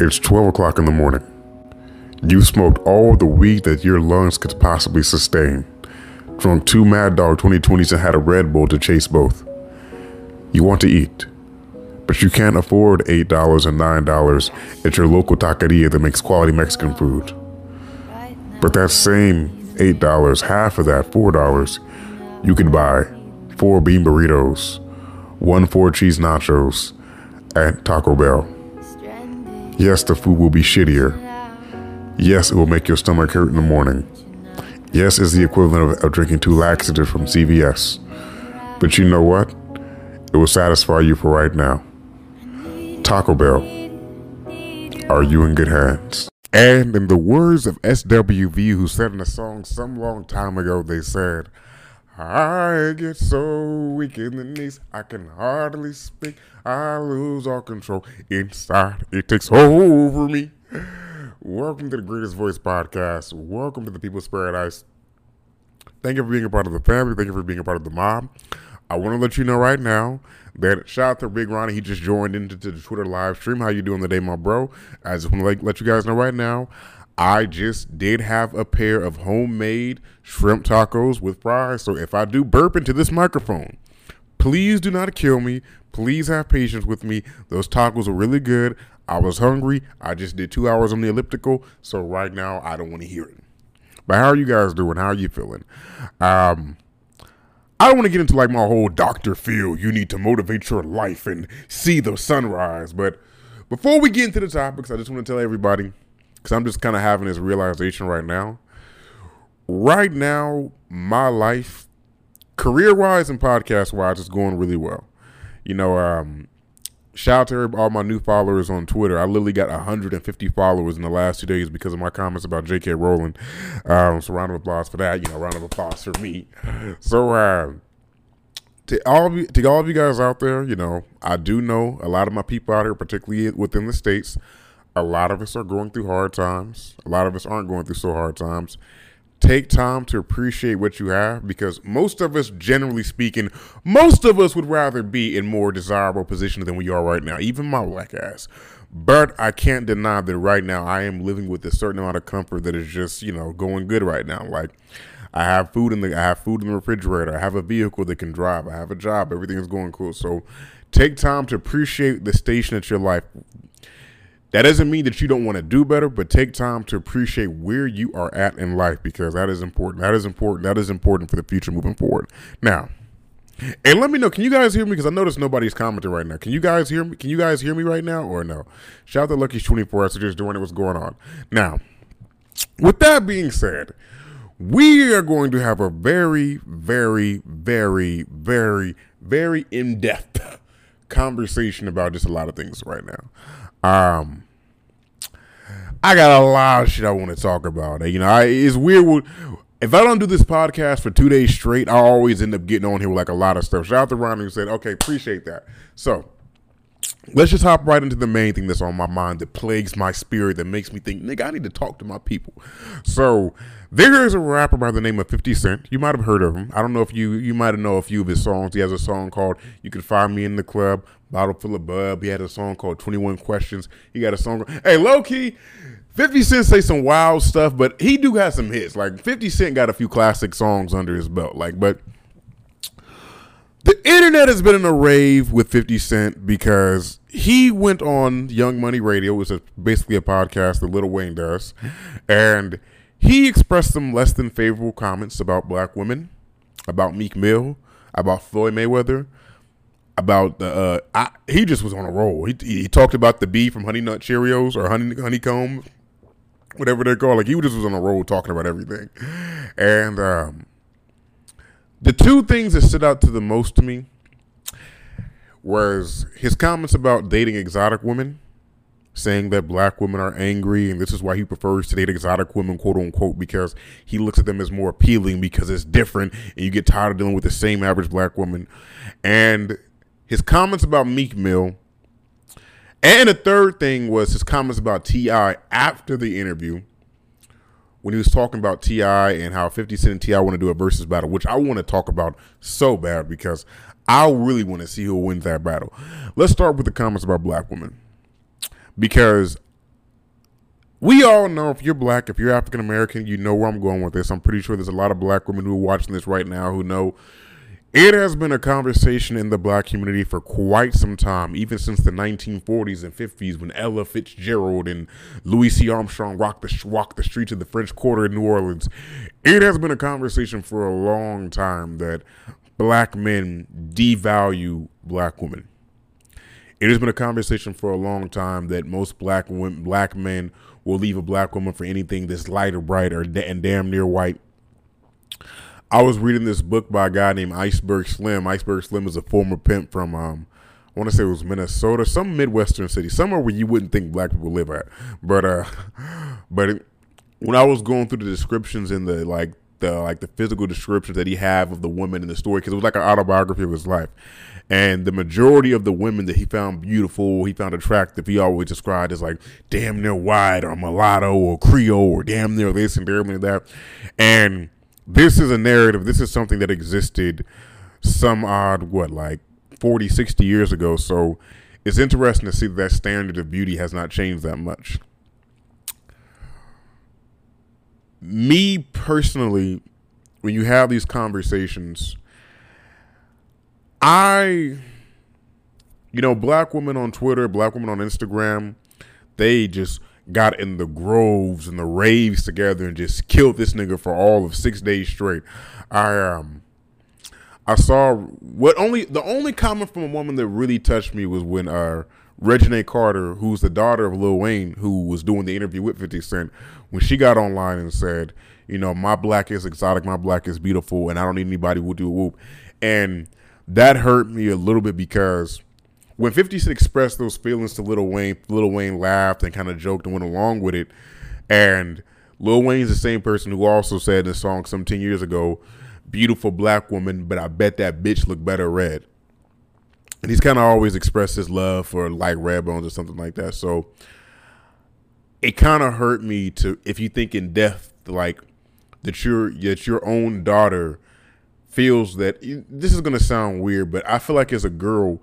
It's 12 o'clock in the morning. You smoked all the weed that your lungs could possibly sustain, drunk two Mad Dog 2020s and had a Red Bull to chase both. You want to eat, but you can't afford $8 and $9 at your local taqueria that makes quality Mexican food. But that same $8, half of that, $4, you could buy four bean burritos, one four cheese nachos at Taco Bell. Yes, the food will be shittier. Yes, it will make your stomach hurt in the morning. Yes, it's the equivalent of, of drinking two laxatives from CVS. But you know what? It will satisfy you for right now. Taco Bell. Are you in good hands? And in the words of SWV, who said in a song some long time ago, they said, I get so weak in the knees, I can hardly speak. I lose all control inside. It takes over me. Welcome to the Greatest Voice Podcast. Welcome to the People's Paradise. Thank you for being a part of the family. Thank you for being a part of the mob. I want to let you know right now that shout out to Big Ronnie. He just joined into the Twitter live stream. How you doing today, my bro? I just want to let you guys know right now. I just did have a pair of homemade shrimp tacos with fries. So if I do burp into this microphone, please do not kill me. Please have patience with me. Those tacos are really good. I was hungry. I just did two hours on the elliptical. So right now, I don't want to hear it. But how are you guys doing? How are you feeling? Um, I don't want to get into like my whole Dr. Phil, you need to motivate your life and see the sunrise. But before we get into the topics, I just want to tell everybody, because I'm just kind of having this realization right now. Right now, my life, career wise and podcast wise, is going really well. You know, um, shout out to all my new followers on Twitter. I literally got 150 followers in the last two days because of my comments about J.K. Rowling. Um, so round of applause for that. You know, round of applause for me. So uh, to all of you, to all of you guys out there, you know, I do know a lot of my people out here, particularly within the states. A lot of us are going through hard times. A lot of us aren't going through so hard times take time to appreciate what you have because most of us, generally speaking, most of us would rather be in more desirable position than we are right now, even my black ass. But I can't deny that right now I am living with a certain amount of comfort that is just, you know, going good right now. Like I have food in the I have food in the refrigerator. I have a vehicle that can drive. I have a job. Everything is going cool. So take time to appreciate the station that your life that doesn't mean that you don't want to do better, but take time to appreciate where you are at in life because that is important. That is important. That is important for the future moving forward. Now, and let me know, can you guys hear me? Because I notice nobody's commenting right now. Can you guys hear me? Can you guys hear me right now or no? Shout out to Lucky's 24 hours just doing it. What's going on? Now, with that being said, we are going to have a very, very, very, very, very in depth conversation about just a lot of things right now. Um, I got a lot of shit I want to talk about. You know, I, it's weird. if I don't do this podcast for two days straight, I always end up getting on here with like a lot of stuff. Shout out to Ron who said, "Okay, appreciate that." So let's just hop right into the main thing that's on my mind that plagues my spirit that makes me think, nigga, I need to talk to my people. So there is a rapper by the name of 50 Cent. You might have heard of him. I don't know if you you might have know a few of his songs. He has a song called "You Can Find Me in the Club." Bottle full of bub. He had a song called 21 Questions. He got a song. Hey, low key, 50 Cent say some wild stuff, but he do have some hits. Like 50 Cent got a few classic songs under his belt. Like, but the internet has been in a rave with 50 Cent because he went on Young Money Radio, which is basically a podcast that Lil Wayne does, and he expressed some less than favorable comments about black women, about Meek Mill, about Floyd Mayweather, about the uh, I, he just was on a roll. He, he talked about the bee from Honey Nut Cheerios or Honey Honeycomb, whatever they're called. Like he just was on a roll talking about everything. And um, the two things that stood out to the most to me was his comments about dating exotic women, saying that black women are angry and this is why he prefers to date exotic women, quote unquote, because he looks at them as more appealing because it's different and you get tired of dealing with the same average black woman. And his comments about Meek Mill, and the third thing was his comments about T.I. after the interview when he was talking about T.I. and how 50 Cent and T.I. want to do a versus battle, which I want to talk about so bad because I really want to see who wins that battle. Let's start with the comments about black women because we all know if you're black, if you're African American, you know where I'm going with this. I'm pretty sure there's a lot of black women who are watching this right now who know it has been a conversation in the black community for quite some time, even since the 1940s and 50s when Ella Fitzgerald and Louis C. Armstrong rocked the, walked the streets of the French Quarter in New Orleans. It has been a conversation for a long time that black men devalue black women. It has been a conversation for a long time that most black women, black men will leave a black woman for anything that's light or bright or and damn near white. I was reading this book by a guy named Iceberg Slim. Iceberg Slim is a former pimp from um, I want to say it was Minnesota, some midwestern city, somewhere where you wouldn't think black people live at. But uh, but it, when I was going through the descriptions in the like the like the physical descriptions that he have of the woman in the story, because it was like an autobiography of his life, and the majority of the women that he found beautiful, he found attractive, he always described as like damn near white or mulatto or Creole or damn near this and damn near that, and this is a narrative. This is something that existed some odd, what, like 40, 60 years ago. So it's interesting to see that, standard of beauty has not changed that much. Me personally, when you have these conversations, I, you know, black women on Twitter, black women on Instagram, they just got in the groves and the raves together and just killed this nigga for all of six days straight. I um I saw what only the only comment from a woman that really touched me was when uh Reginae Carter, who's the daughter of Lil Wayne, who was doing the interview with 50 Cent, when she got online and said, you know, my black is exotic, my black is beautiful, and I don't need anybody who do a whoop. And that hurt me a little bit because when 50 Cent expressed those feelings to Lil Wayne, Lil Wayne laughed and kind of joked and went along with it. And Lil Wayne's the same person who also said in a song some 10 years ago, beautiful black woman, but I bet that bitch look better red. And he's kind of always expressed his love for like red bones or something like that. So it kind of hurt me to, if you think in death, like that your, that your own daughter feels that, this is going to sound weird, but I feel like as a girl,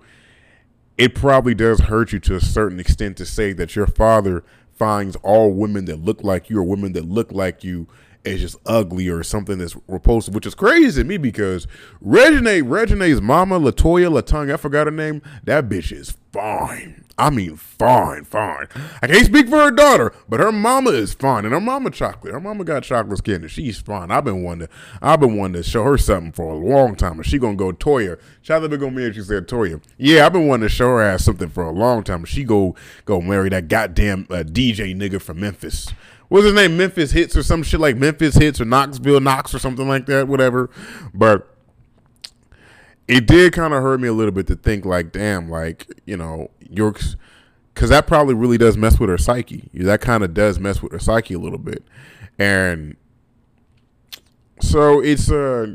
it probably does hurt you to a certain extent to say that your father finds all women that look like you or women that look like you as just ugly or something that's repulsive, which is crazy to me because Reginae, Reginae's mama, Latoya Latung, I forgot her name, that bitch is fine. I mean, fine, fine. I can't speak for her daughter, but her mama is fine, and her mama chocolate. Her mama got chocolate skin, and she's fine. I've been wanting to, I've been wanting to show her something for a long time, and she gonna go Toya. Shout out to marry. She said Toya. Yeah, I've been wanting to show her ass something for a long time. She go go marry that goddamn uh, DJ nigga from Memphis. What's his name? Memphitz or some shit like Memphitz or Knoxville Knox or something like that. Whatever, but it did kind of hurt me a little bit to think like, damn, like you know, York's, because that probably really does mess with her psyche. That kind of does mess with her psyche a little bit, and so it's uh,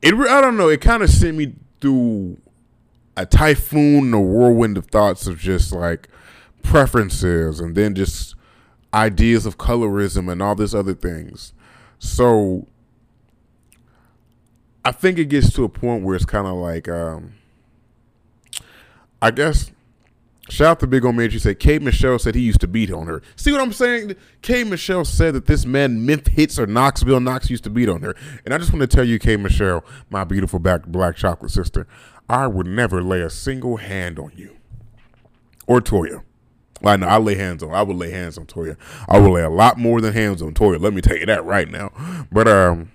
it I don't know. It kind of sent me through a typhoon, a whirlwind of thoughts of just like preferences, and then just ideas of colorism and all this other things. So I think it gets to a point where it's kind of like, um, I guess. Shout out to Big Old. She said K Michelle said he used to beat on her. See what I'm saying? K Michelle said that this man Memphitz or Knoxville Knox used to beat on her. And I just want to tell you, K Michelle, my beautiful black black chocolate sister, I would never lay a single hand on you. Or Toya. I know I lay hands on. I would lay hands on Toya. I would lay a lot more than hands on Toya. Let me tell you that right now. But um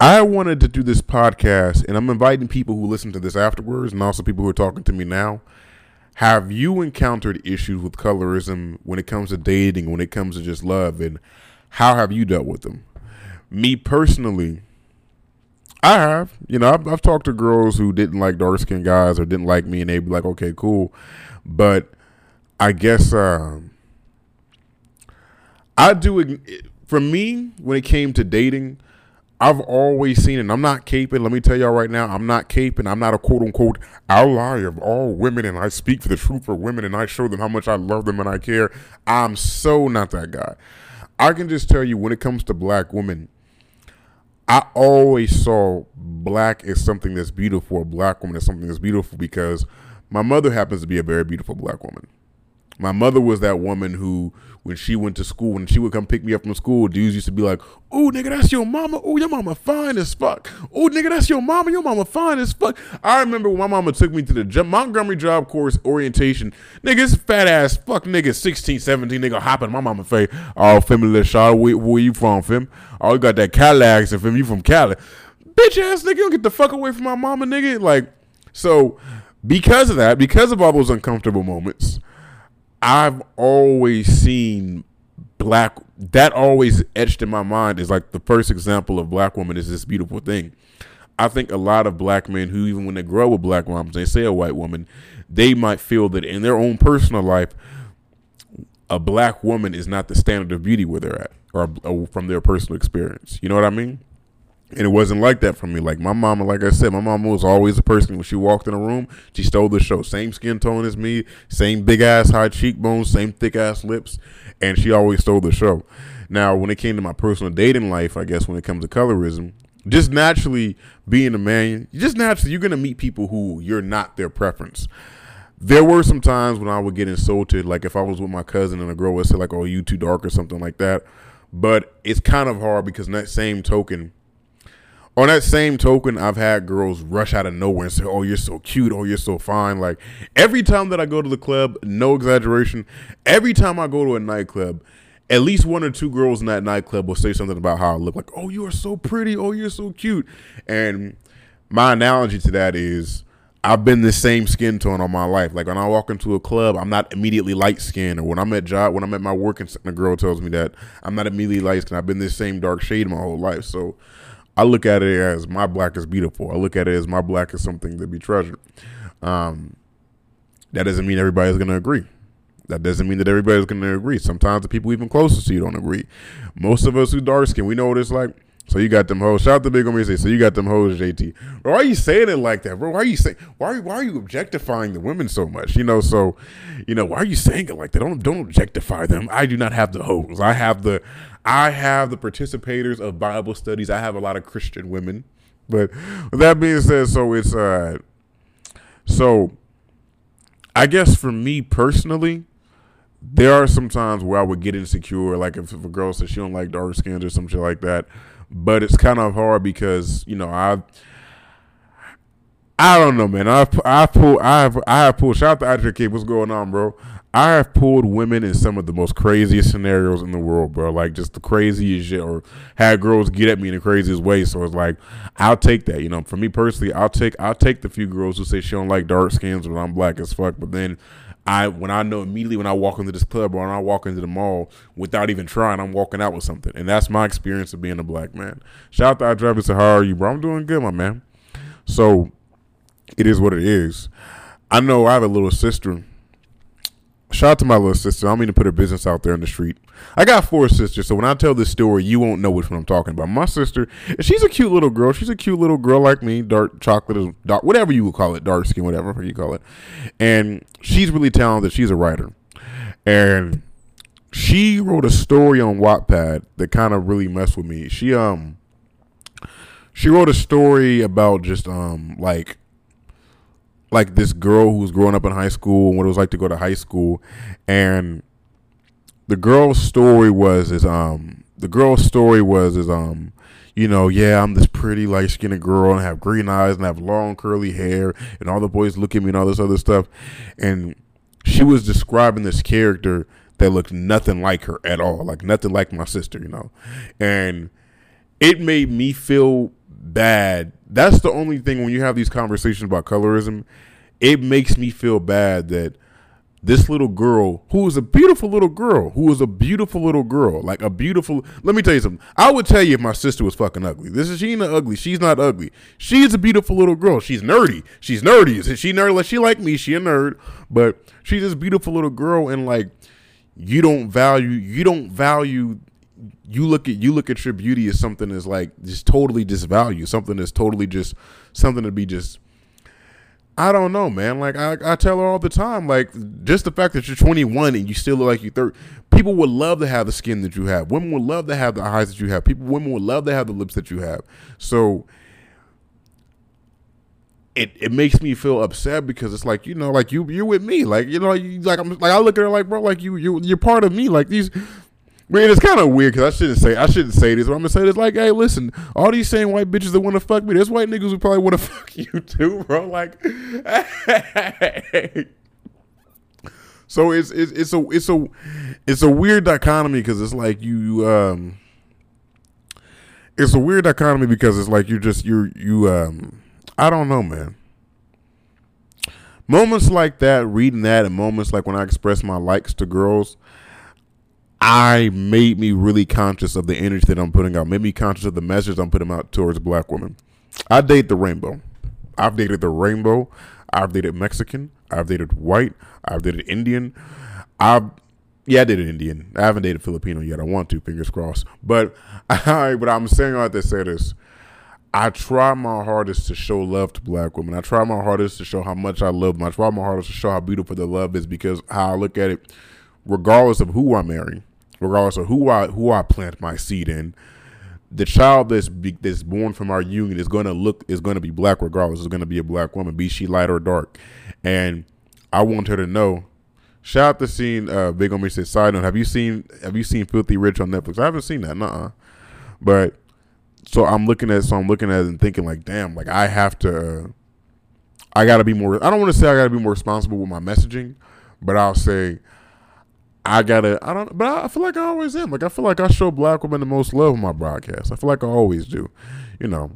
I wanted to do this podcast, and I'm inviting people who listen to this afterwards, and also people who are talking to me now. Have you encountered issues with colorism when it comes to dating, when it comes to just love, and how have you dealt with them? Me personally, I have. You know, I've, I've talked to girls who didn't like dark skinned guys or didn't like me, and they'd be like, "Okay, cool," but I guess uh, I do. For me, when it came to dating I've always seen, and I'm not caping. Let me tell y'all right now, I'm not caping. I'm not a quote unquote ally of all women, and I speak for the truth for women, and I show them how much I love them and I care. I'm so not that guy. I can just tell you, when it comes to black women, I always saw black as something that's beautiful, a black woman as something that's beautiful because my mother happens to be a very beautiful black woman. My mother was that woman who, when she went to school, when she would come pick me up from school, dudes used to be like, "Oh, nigga, that's your mama. Oh, your mama fine as fuck. Oh, nigga, that's your mama. Your mama fine as fuck." I remember when my mama took me to the Montgomery Job Corps orientation. Niggas, fat ass fuck nigga, 16, 17, nigga hopping my mama face. Oh, family, shot. Where, where you from, fam? Oh, you got that Cali accent, fam. You from Cali? Bitch ass nigga, don't get the fuck away from my mama, nigga. Like, so because of that, because of all those uncomfortable moments, I've always seen black that always etched in my mind is like the first example of black woman is this beautiful thing. I think a lot of black men who even when they grow with black moms, they say a white woman, they might feel that in their own personal life, a black woman is not the standard of beauty where they're at, or, or from their personal experience. You know what I mean? And it wasn't like that for me. Like my mama, like I said, my mama was always a person when she walked in a room, she stole the show. Same skin tone as me, same big ass high cheekbones, same thick ass lips, and she always stole the show. Now, when it came to my personal dating life, I guess when it comes to colorism, just naturally being a man, just naturally you're gonna meet people who you're not their preference. There were some times when I would get insulted, like if I was with my cousin and a girl would say like, "Oh, you too dark" or something like that. But it's kind of hard because in that same token on that same token, I've had girls rush out of nowhere and say, "Oh, you're so cute. Oh, you're so fine." Like every time that I go to the club, no exaggeration, every time I go to a nightclub, at least one or two girls in that nightclub will say something about how I look. Like, "Oh, you are so pretty. Oh, you're so cute." And my analogy to that is, I've been the same skin tone all my life. Like when I walk into a club, I'm not immediately light skinned. Or when I'm at job, when I'm at my work, and a girl tells me that I'm not immediately light skinned. I've been this same dark shade my whole life. So I look at it as my black is beautiful. I look at it as my black is something to be treasured. Um, that doesn't mean everybody's going to agree. That doesn't mean that everybody's going to agree. Sometimes the people even closest to you don't agree. Most of us who dark skin, we know what it's like. So you got them hoes. Shout out to Big me say, so you got them hoes, JT. Bro, why are you saying it like that, bro? Why are you saying why are, why are you objectifying the women so much? You know, so you know, why are you saying it like that? Don't don't objectify them. I do not have the hoes. I have the I have the participators of Bible studies. I have a lot of Christian women. But that being said, so it's uh so I guess for me personally, there are some times where I would get insecure, like if, if a girl says she don't like dark skins or some shit like that but it's kind of hard because you know I I don't know, man. I've I pulled I have I have pulled. Shout out to Adrian K. What's going on, bro? I have pulled women in some of the most craziest scenarios in the world, bro. Like just the craziest shit, or had girls get at me in the craziest way. So it's like I'll take that. You know, for me personally, I'll take I'll take the few girls who say she don't like dark skins when I'm black as fuck. But then I when I know immediately when I walk into this club or when I walk into the mall without even trying, I'm walking out with something, and that's my experience of being a black man. Shout out to Travis. How are you, bro? I'm doing good, my man. So it is what it is. I know I have a little sister Shout out to my little sister. I don't mean to put her business out there in the street. I got four sisters, so when I tell this story, you won't know which one I'm talking about. My sister, she's a cute little girl. She's a cute little girl like me, dark chocolate, dark, whatever you would call it, dark skin, whatever you call it. And she's really talented. She's a writer, and she wrote a story on Wattpad that kind of really messed with me. She um, she wrote a story about just um, like like this girl who was growing up in high school and what it was like to go to high school. And the girl's story was is um the girl's story was is um you know yeah i'm this pretty light skinned girl and have green eyes and have long curly hair and all the boys look at me and all this other stuff. And she was describing this character that looked nothing like her at all like nothing like my sister you know. And it made me feel bad. That's the only thing when you have these conversations about colorism, it makes me feel bad that this little girl, who is a beautiful little girl, who is a beautiful little girl, like a beautiful. Let me tell you something. I would tell you if my sister was fucking ugly. This is she not ugly. She's not ugly. She's a beautiful little girl. She's nerdy. She's nerdy. Is she nerd? She like me. She a nerd, but she's this beautiful little girl, and like you don't value. You don't value you look at you look at your beauty as something that's like just totally disvalued, something that's totally just something to be just. I don't know, man. Like I, I tell her all the time, like just the fact that you're 21 and you still look like you're 30. People would love to have the skin that you have. Women would love to have the eyes that you have. People, women would love to have the lips that you have. So it, it makes me feel upset because it's like you know like you you're with me like you know you, like I'm like I look at her like bro like you you you're part of me like these Man, it's kind of weird because I shouldn't say I shouldn't say this, but I'm gonna say this. Like, hey, listen, all these same white bitches that want to fuck me, there's white niggas who probably want to fuck you too, bro. Like, hey. so it's it's it's a it's a it's a weird dichotomy because it's like you um, it's a weird dichotomy because it's like you're just you're you um, I don't know, man. Moments like that, reading that, and moments like when I express my likes to girls I made me really conscious of the energy that I'm putting out, made me conscious of the message I'm putting out towards black women. I date the rainbow. I've dated the rainbow. I've dated Mexican. I've dated white. I've dated Indian. I've yeah, I dated Indian. I haven't dated Filipino yet. I want to, fingers crossed. But I but I'm saying all that to say this. I try my hardest to show love to black women. I try my hardest to show how much I love them. I try my hardest to show how beautiful the love is because how I look at it, regardless of who I marry, regardless of who I who I plant my seed in. The child that's be, that's born from our union is going to look is going to be black regardless. Is going to be a black woman, be she light or dark. And I want her to know. Shout out to seeing uh, Big on said side note. Have you seen Have you seen Filthy Rich on Netflix? I haven't seen that. Nah, but so I'm looking at so I'm looking at it and thinking like, damn, like I have to. Uh, I got to be more. I don't want to say I got to be more responsible with my messaging, but I'll say I gotta, I don't, but I feel like I always am. Like I feel like I show black women the most love in my broadcast. I feel like I always do, you know.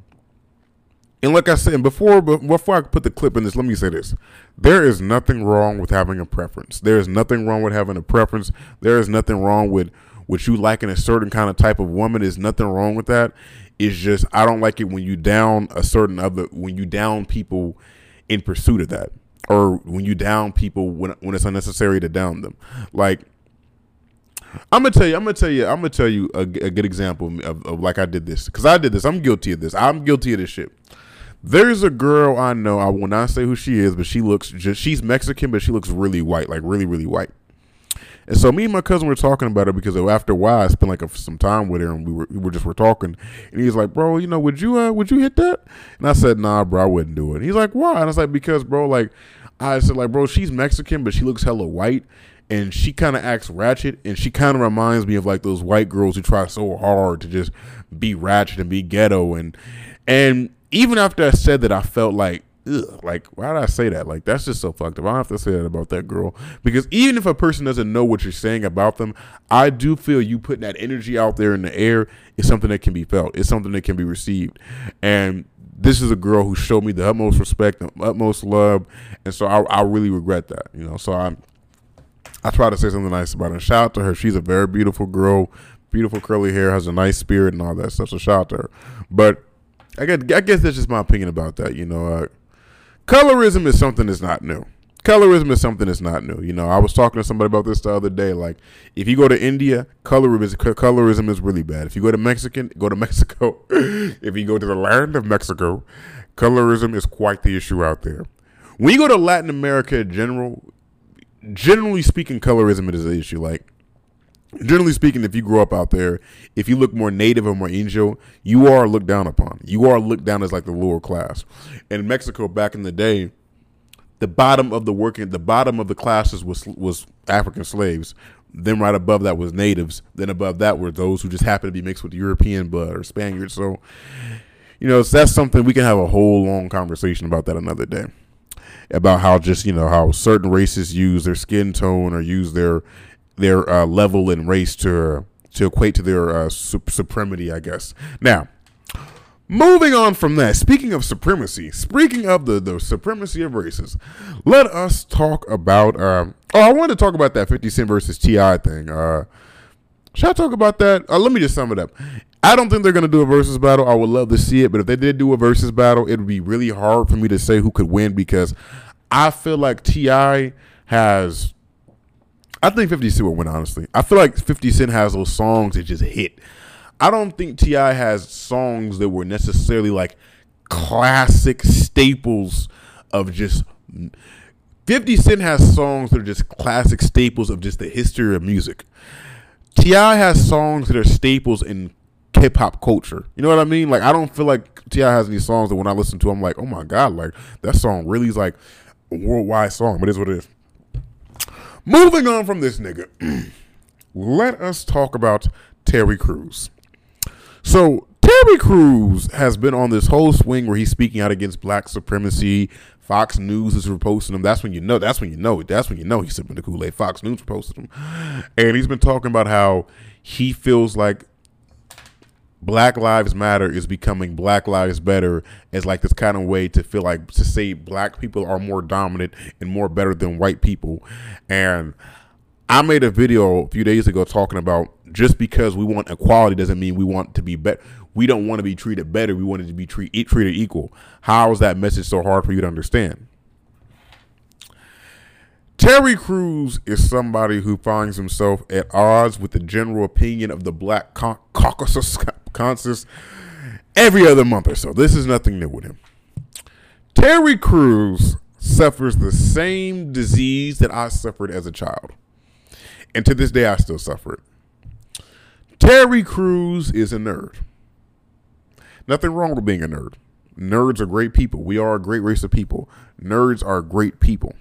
And like I said, before before I put the clip in this, let me say this: there is nothing wrong with having a preference. There is nothing wrong with having a preference. There is nothing wrong with with you liking a certain kind of type of woman. There's nothing wrong with that. It's just I don't like it when you down a certain other when you down people in pursuit of that, or when you down people when when it's unnecessary to down them. Like I'm gonna tell you. I'm gonna tell you. I'm gonna tell you a, a good example of, of, like I did this because I did this. I'm guilty of this. I'm guilty of this shit. There's a girl I know. I will not say who she is, but she looks just. She's Mexican, but she looks really white, like really, really white. And so me and my cousin were talking about her because after a while I spent like a, some time with her and we were we were just were talking and he's like, bro, you know, would you uh would you hit that? And I said, nah, bro, I wouldn't do it. And he's like, why? And I was like, because bro, like I said, like, bro, she's Mexican, but she looks hella white and she kind of acts ratchet and she kind of reminds me of like those white girls who try so hard to just be ratchet and be ghetto and and even after I said that I felt like ugh, like why did I say that? Like that's just so fucked up. I have to say that about that girl. Because even if a person doesn't know what you're saying about them I do feel you putting that energy out there in the air is something that can be felt. It's something that can be received. And this is a girl who showed me the utmost respect, the utmost love, and so I, I really regret that, you know. So I'm I try to say something nice about her. Shout out to her. She's a very beautiful girl, beautiful curly hair, has a nice spirit and all that stuff. So shout out to her. But I guess, I guess that's just my opinion about that. You know, uh, colorism is something that's not new. Colorism is something that's not new. You know, I was talking to somebody about this the other day. Like, if you go to India, colorism is, colorism is really bad. If you go to Mexican, go to Mexico. if you go to the land of Mexico, colorism is quite the issue out there. When you go to Latin America in general, generally speaking, colorism is an issue. Like, generally speaking, if you grow up out there, if you look more native or more angel, you are looked down upon. You are looked down as like the lower class. in Mexico, back in the day, the bottom of the working, the bottom of the classes was was African slaves. Then right above that was natives. Then above that were those who just happened to be mixed with European blood or Spaniards. So, you know, so that's something we can have a whole long conversation about that another day about how just you know how certain races use their skin tone or use their their uh, level in race to to equate to their uh, supremacy, I guess. Now, moving on from that, speaking of supremacy, speaking of the, the supremacy of races, let us talk about. Uh, oh, I wanted to talk about that 50 Cent versus T.I. thing. Uh, should I talk about that? Uh, let me just sum it up. I don't think they're going to do a versus battle. I would love to see it, but if they did do a versus battle, it would be really hard for me to say who could win because I feel like T.I. has. I think 50 Cent will win, honestly. I feel like 50 Cent has those songs that just hit. I don't think T.I. has songs that were necessarily like classic staples of just. 50 Cent has songs that are just classic staples of just the history of music. T.I. has songs that are staples in hip hop culture. You know what I mean? Like I don't feel like T.I. has any songs that when I listen to, I'm like, oh my god, like that song really is like a worldwide song. But it's what it is. Moving on from this nigga, let us talk about Terry Crews. So Terry Crews has been on this whole swing where he's speaking out against black supremacy. Fox News is reposting him. That's when you know. That's when you know. It. That's when you know he's sipping the Kool Aid. Fox News reposted him, and he's been talking about how he feels like Black Lives Matter is becoming Black Lives Better as like this kind of way to feel like to say black people are more dominant and more better than white people. And I made a video a few days ago talking about just because we want equality doesn't mean we want to be better. We don't want to be treated better. We want it to be treat, treated equal. How is that message so hard for you to understand? Terry Crews is somebody who finds himself at odds with the general opinion of the black caucus consensus every other month or so. This is nothing new with him. Terry Crews suffers the same disease that I suffered as a child. And to this day, I still suffer it. Terry Crews is a nerd. Nothing wrong with being a nerd. Nerds are great people. We are a great race of people. Nerds are great people.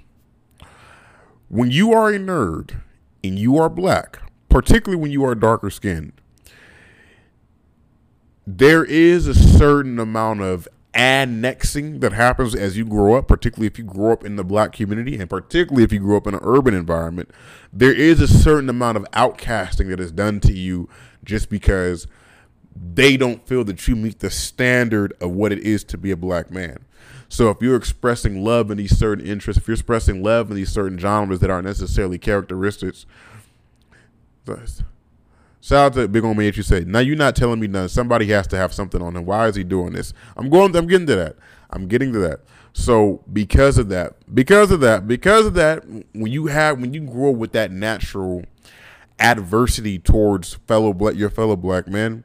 When you are a nerd and you are black, particularly when you are darker skinned, there is a certain amount of annexing that happens as you grow up, particularly if you grow up in the black community and particularly if you grow up in an urban environment. There is a certain amount of outcasting that is done to you just because they don't feel that you meet the standard of what it is to be a black man. So if you're expressing love in these certain interests, if you're expressing love in these certain genres that aren't necessarily characteristics, shout out to Big On Me, you say, now you're not telling me nothing. Somebody has to have something on him. Why is he doing this? I'm going. I'm getting to that. I'm getting to that. So because of that, because of that, because of that, when you have when you grow with that natural adversity towards fellow black your fellow black men,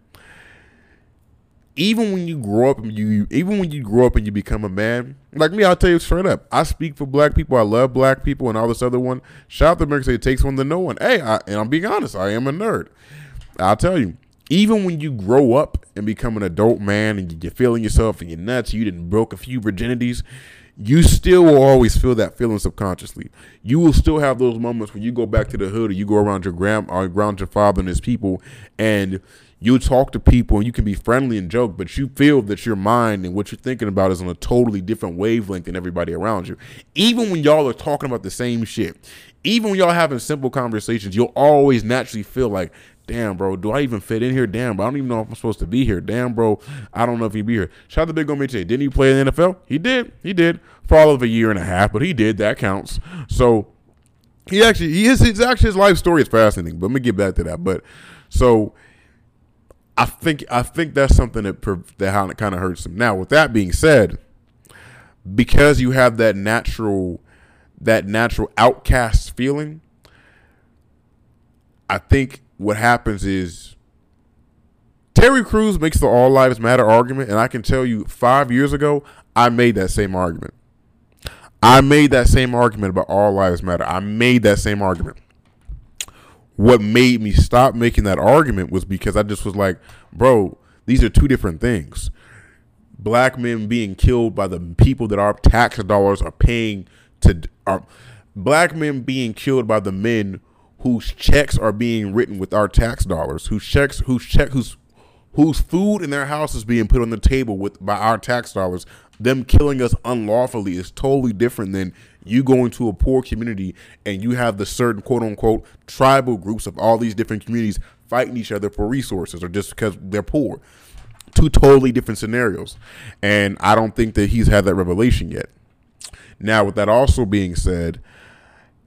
even when you grow up and you even when you grow up and you become a man, like me, I'll tell you straight up. I speak for black people. I love black people and all this other one. Shout out to America. It takes one to know one. Hey, I, and I'm being honest. I am a nerd. I'll tell you. Even when you grow up and become an adult man and you're feeling yourself and you're nuts, you didn't broke a few virginities, you still will always feel that feeling subconsciously. You will still have those moments when you go back to the hood or you go around your grand or around your father and his people and you talk to people and you can be friendly and joke, but you feel that your mind and what you're thinking about is on a totally different wavelength than everybody around you. Even when y'all are talking about the same shit, even when y'all having simple conversations, you'll always naturally feel like, damn, bro, do I even fit in here? Damn, bro, I don't even know if I'm supposed to be here. Damn, bro, I don't know if he'd be here. Shout out to Big O Mitch. Didn't he play in the NFL? He did. He did for all of a year and a half, but he did. That counts. So he actually, he is, his actually his life story is fascinating. But let me get back to that. But so I think I think that's something that that kind of hurts him. Now, with that being said, because you have that natural that natural outcast feeling, I think what happens is Terry Crews makes the all lives matter argument, and I can tell you, five years ago, I made that same argument. I made that same argument about all lives matter. I made that same argument what made me stop making that argument was because I just was like, bro, these are two different things. Black men being killed by the people that our tax dollars are paying to are black men being killed by the men whose checks are being written with our tax dollars, whose checks whose check whose whose food in their house is being put on the table with by our tax dollars, them killing us unlawfully is totally different than you going to a poor community and you have the certain quote unquote tribal groups of all these different communities fighting each other for resources or just because they're poor. Two totally different scenarios. And I don't think that he's had that revelation yet. Now, with that also being said,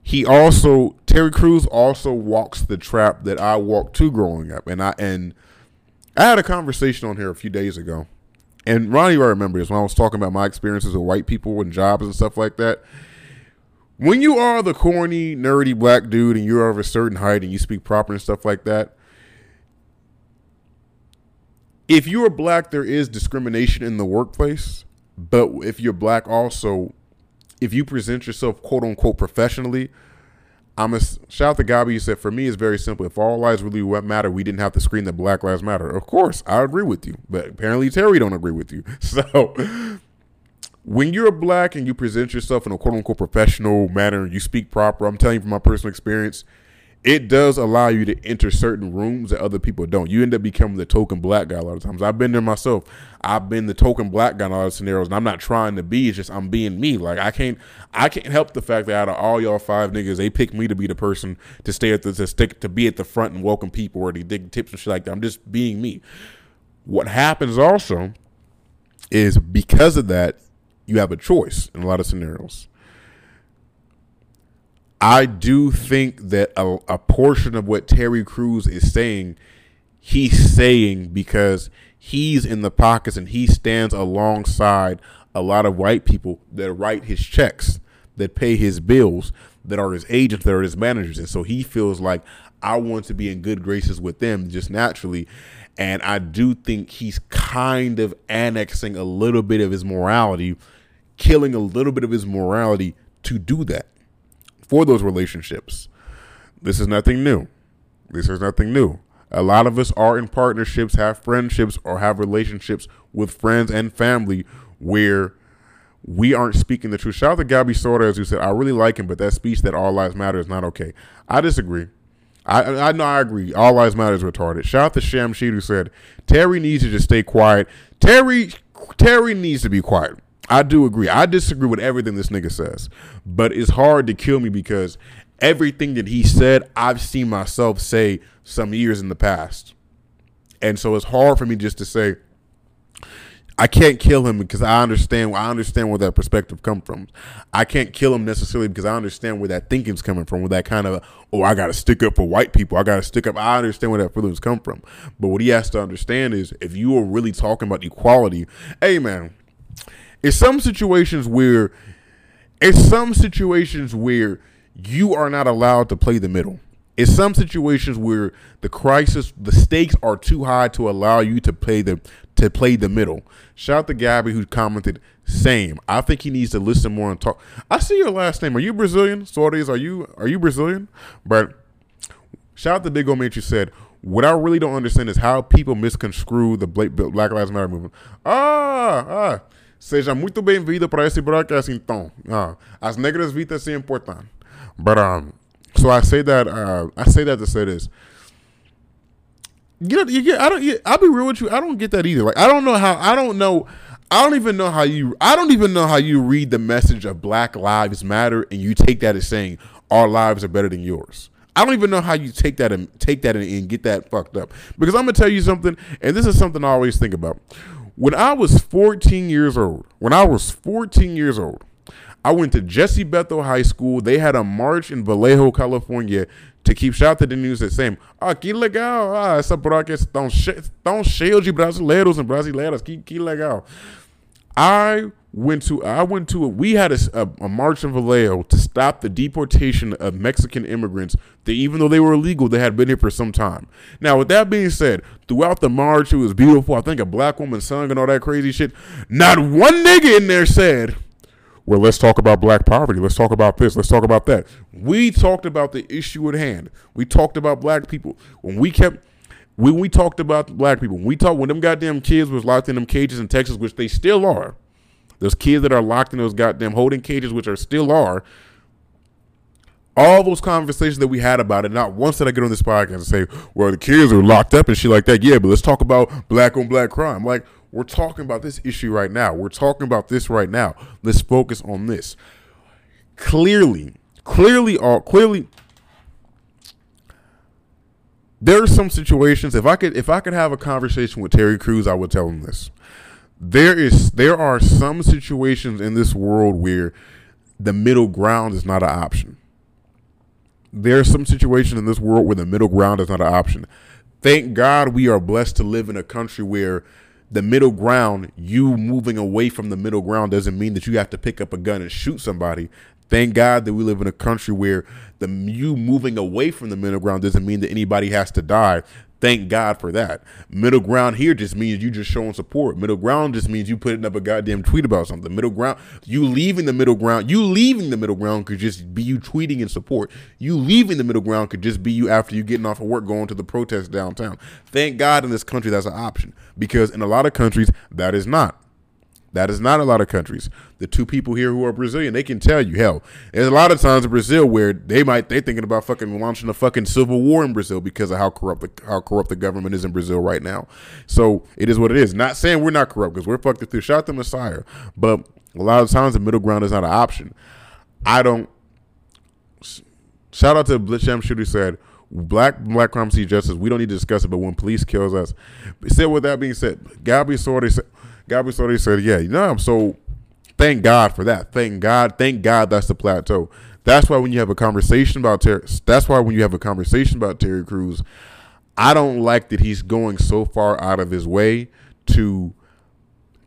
he also Terry Crews also walks the trap that I walked to growing up. And I and I had a conversation on here a few days ago. And Ronnie I remember this when I was talking about my experiences with white people and jobs and stuff like that when you are the corny, nerdy black dude and you're of a certain height and you speak proper and stuff like that, if you are black, there is discrimination in the workplace. But if you're black, also, if you present yourself quote unquote professionally, I'm a shout out to Gabi. You said for me it's very simple. If all lives really what matter, we didn't have to scream that Black Lives Matter. Of course, I agree with you, but apparently Terry don't agree with you. So when you're black and you present yourself in a quote unquote professional manner, you speak proper. I'm telling you from my personal experience, it does allow you to enter certain rooms that other people don't. You end up becoming the token black guy a lot of times. I've been there myself. I've been the token black guy in a lot of scenarios, and I'm not trying to be. It's just I'm being me. Like I can't, I can't help the fact that out of all y'all five niggas, they picked me to be the person to stay at the to stick to be at the front and welcome people or to dig tips and shit like that. I'm just being me. What happens also is because of that, you have a choice in a lot of scenarios. I do think that a, a, portion of what Terry Crews is saying, he's saying because he's in the pockets and he stands alongside a lot of white people that write his checks, that pay his bills, that are his agents, that are his managers. And so he feels like I want to be in good graces with them just naturally. And I do think he's kind of annexing a little bit of his morality, killing a little bit of his morality to do that for those relationships. This is nothing new. This is nothing new. A lot of us are in partnerships, have friendships, or have relationships with friends and family where we aren't speaking the truth. Shout out to Gabby Sorda, who said, I really like him, but that speech that all lives matter is not okay. I disagree. I I know I agree. All lives matter is retarded. Shout out to Sham Sheet who said Terry needs to just stay quiet. Terry Terry needs to be quiet. I do agree. I disagree with everything this nigga says, but it's hard to kill me because everything that he said, I've seen myself say some years in the past. And so it's hard for me just to say, I can't kill him because I understand. I understand where that perspective comes from. I can't kill him necessarily because I understand where that thinking's coming from. Where that kind of oh, I got to stick up for white people. I got to stick up. I understand where that feelings come from. But what he has to understand is if you are really talking about equality, hey man, it's some situations where it's some situations where you are not allowed to play the middle. It's some situations where the crisis, the stakes are too high to allow you to play the to play the middle. Shout out to Gabby who commented, same. I think he needs to listen more and talk. I see your last name. Are you Brazilian? Sorties, are you are you Brazilian? But shout out to Big Old you said, what I really don't understand is how people misconstrue the Black Lives Matter movement. Ah, ah. Seja muito bem-vindo para esse broadcast, então. Uh, as negras vidas é importante. But um, so I say that uh, I say that to say this. You know, you get. I don't. I'll be real with you. I don't get that either. Like, I don't know how. I don't know. I don't even know how you. I don't even know how you read the message of Black Lives Matter and you take that as saying our lives are better than yours. I don't even know how you take that and take that and, and get that fucked up. Because I'm gonna tell you something, and this is something I always think about. When I was 14 years old, when I was 14 years old, I went to Jesse Bethel High School. They had a march in Vallejo, California to keep shout to the news that same. Ah, que legal. Ah, essa broadcast tão, tão cheio de brasileiros and brasileiras. Que, que legal. I went to I went to a, we had a, a, march in Vallejo to stop the deportation of Mexican immigrants that even though they were illegal, they had been here for some time. Now, with that being said, throughout the march, it was beautiful. I think a black woman sung and all that crazy shit. Not one nigga in there said, well, let's talk about black poverty. Let's talk about this. Let's talk about that. We talked about the issue at hand. We talked about black people. When we kept when we talked about black people, when we talked when them goddamn kids was locked in them cages in Texas, which they still are those kids that are locked in those goddamn holding cages, which are still are. All those conversations that we had about it, not once did I get on this podcast and say, well, the kids are locked up and shit like that. Yeah, but let's talk about black on black crime. Like, we're talking about this issue right now. We're talking about this right now. Let's focus on this. Clearly, clearly, all clearly, there are some situations. If I could, if I could have a conversation with Terry Crews, I would tell him this there is there are some situations in this world where the middle ground is not an option. There are some situations in this world where the middle ground is not an option. Thank God we are blessed to live in a country where the middle ground, you moving away from the middle ground doesn't mean that you have to pick up a gun and shoot somebody. Thank God that we live in a country where the you moving away from the middle ground doesn't mean that anybody has to die Thank God for that. Middle ground here just means you just showing support. Middle ground just means you putting up a goddamn tweet about something. Middle ground, you leaving the middle ground, you leaving the middle ground could just be you tweeting in support. You leaving the middle ground could just be you after you getting off of work going to the protest downtown. Thank God in this country that's an option because in a lot of countries that is not. That is not a lot of countries. The two people here who are Brazilian, they can tell you. Hell, there's a lot of times in Brazil where they might they thinking about fucking launching a fucking civil war in Brazil because of how corrupt the how corrupt the government is in Brazil right now. So it is what it is. Not saying we're not corrupt because we're fucked through. Shot the Messiah, but a lot of times the middle ground is not an option. I don't. Shout out to the Blitzham Shooter said black black crime see justice. We don't need to discuss it, but when police kills us, said with that being said, Gabby Sorty said Gabby Sorty said, yeah, you know, I'm so thank God for that. Thank God, thank God that's the plateau. That's why when you have a conversation about Terry, that's why when you have a conversation about Terry Crews, I don't like that he's going so far out of his way to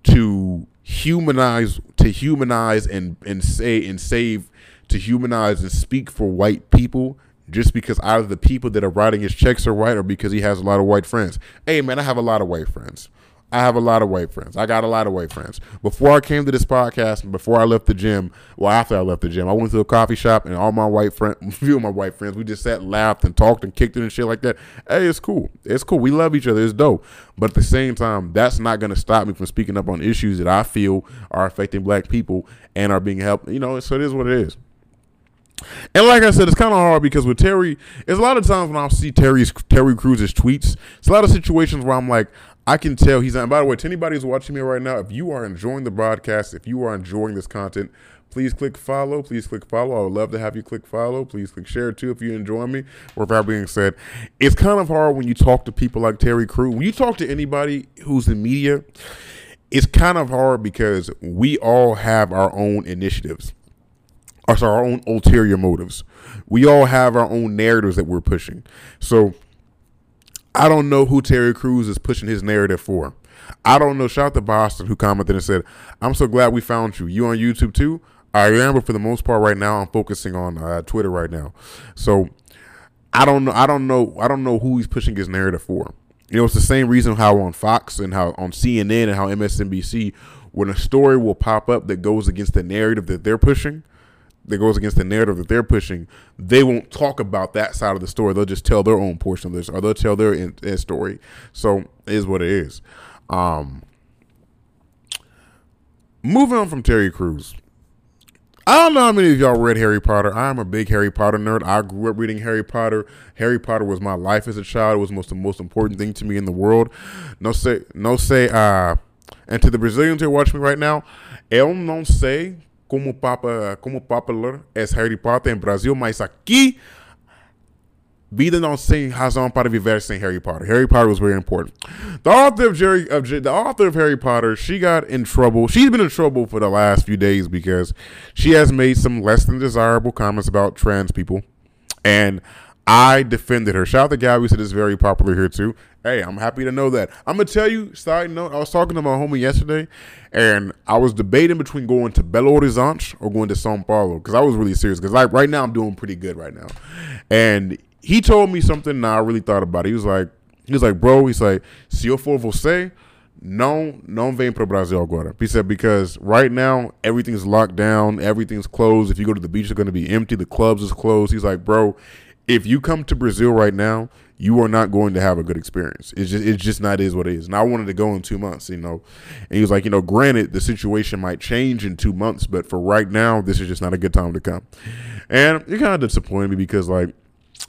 to humanize to humanize and and say and save to humanize and speak for white people just because either the people that are writing his checks are white or because he has a lot of white friends. Hey man, I have a lot of white friends. I have a lot of white friends. I got a lot of white friends. Before I came to this podcast and before I left the gym, well, after I left the gym, I went to a coffee shop and all my white friends, few of my white friends, we just sat, laughed, and talked and kicked it and shit like that. Hey, it's cool. It's cool. We love each other. It's dope. But at the same time, that's not going to stop me from speaking up on issues that I feel are affecting black people and are being helped. You know, so it is what it is. And like I said, it's kind of hard because with Terry, there's a lot of times when I see Terry's Terry Crews's tweets. It's a lot of situations where I'm like, I can tell he's on. By the way, to anybody who's watching me right now, if you are enjoying the broadcast, if you are enjoying this content, please click follow. Please click follow. I would love to have you click follow. Please click share too if you enjoy me. With that being said, it's kind of hard when you talk to people like Terry Crew. When you talk to anybody who's in media, it's kind of hard because we all have our own initiatives, our own ulterior motives. We all have our own narratives that we're pushing. So I don't know who Terry Crews is pushing his narrative for. I don't know. Shout out to Boston who commented and said, I'm so glad we found you. You on YouTube too? I am, but for the most part right now, I'm focusing on uh, Twitter right now. So I don't know. I don't know. I don't know who he's pushing his narrative for. You know, it's the same reason how on Fox and how on CNN and how MSNBC, when a story will pop up that goes against the narrative that they're pushing, that goes against the narrative that they're pushing, they won't talk about that side of the story. They'll just tell their own portion of this, or they'll tell their in, in story. So it is what it is. Um, moving on from Terry Crews. I don't know how many of y'all read Harry Potter. I'm a big Harry Potter nerd. I grew up reading Harry Potter. Harry Potter was my life as a child. It was most the most important thing to me in the world. No say, no say. Uh, and to the Brazilians who are watching me right now, eu não sei como, papa, como popular é Harry Potter em Brasil, mas aqui vida não sem razão para viver sem Harry Potter. Harry Potter was very important. The author of Jerry, of, the author of Harry Potter, she got in trouble. She's been in trouble for the last few days because she has made some less than desirable comments about trans people, and I defended her. Shout out to Gabby, said it's very popular here too. Hey, I'm happy to know that. I'm gonna tell you. Side note: I was talking to my homie yesterday, and I was debating between going to Belo Horizonte or going to São Paulo because I was really serious. Because like right now, I'm doing pretty good right now, and he told me something. And I really thought about it. He was like, he was like, bro. He's like, se eu for você, não, não vem pro Brasil agora. He said because right now everything's locked down, everything's closed. If you go to the beach, it's gonna be empty. The clubs is closed. He's like, bro, if you come to Brazil right now, you are not going to have a good experience. It's just it's just not is what it is. And I wanted to go in two months, you know. And he was like, you know, granted the situation might change in two months, but for right now, this is just not a good time to come. And it kind of disappointed me because like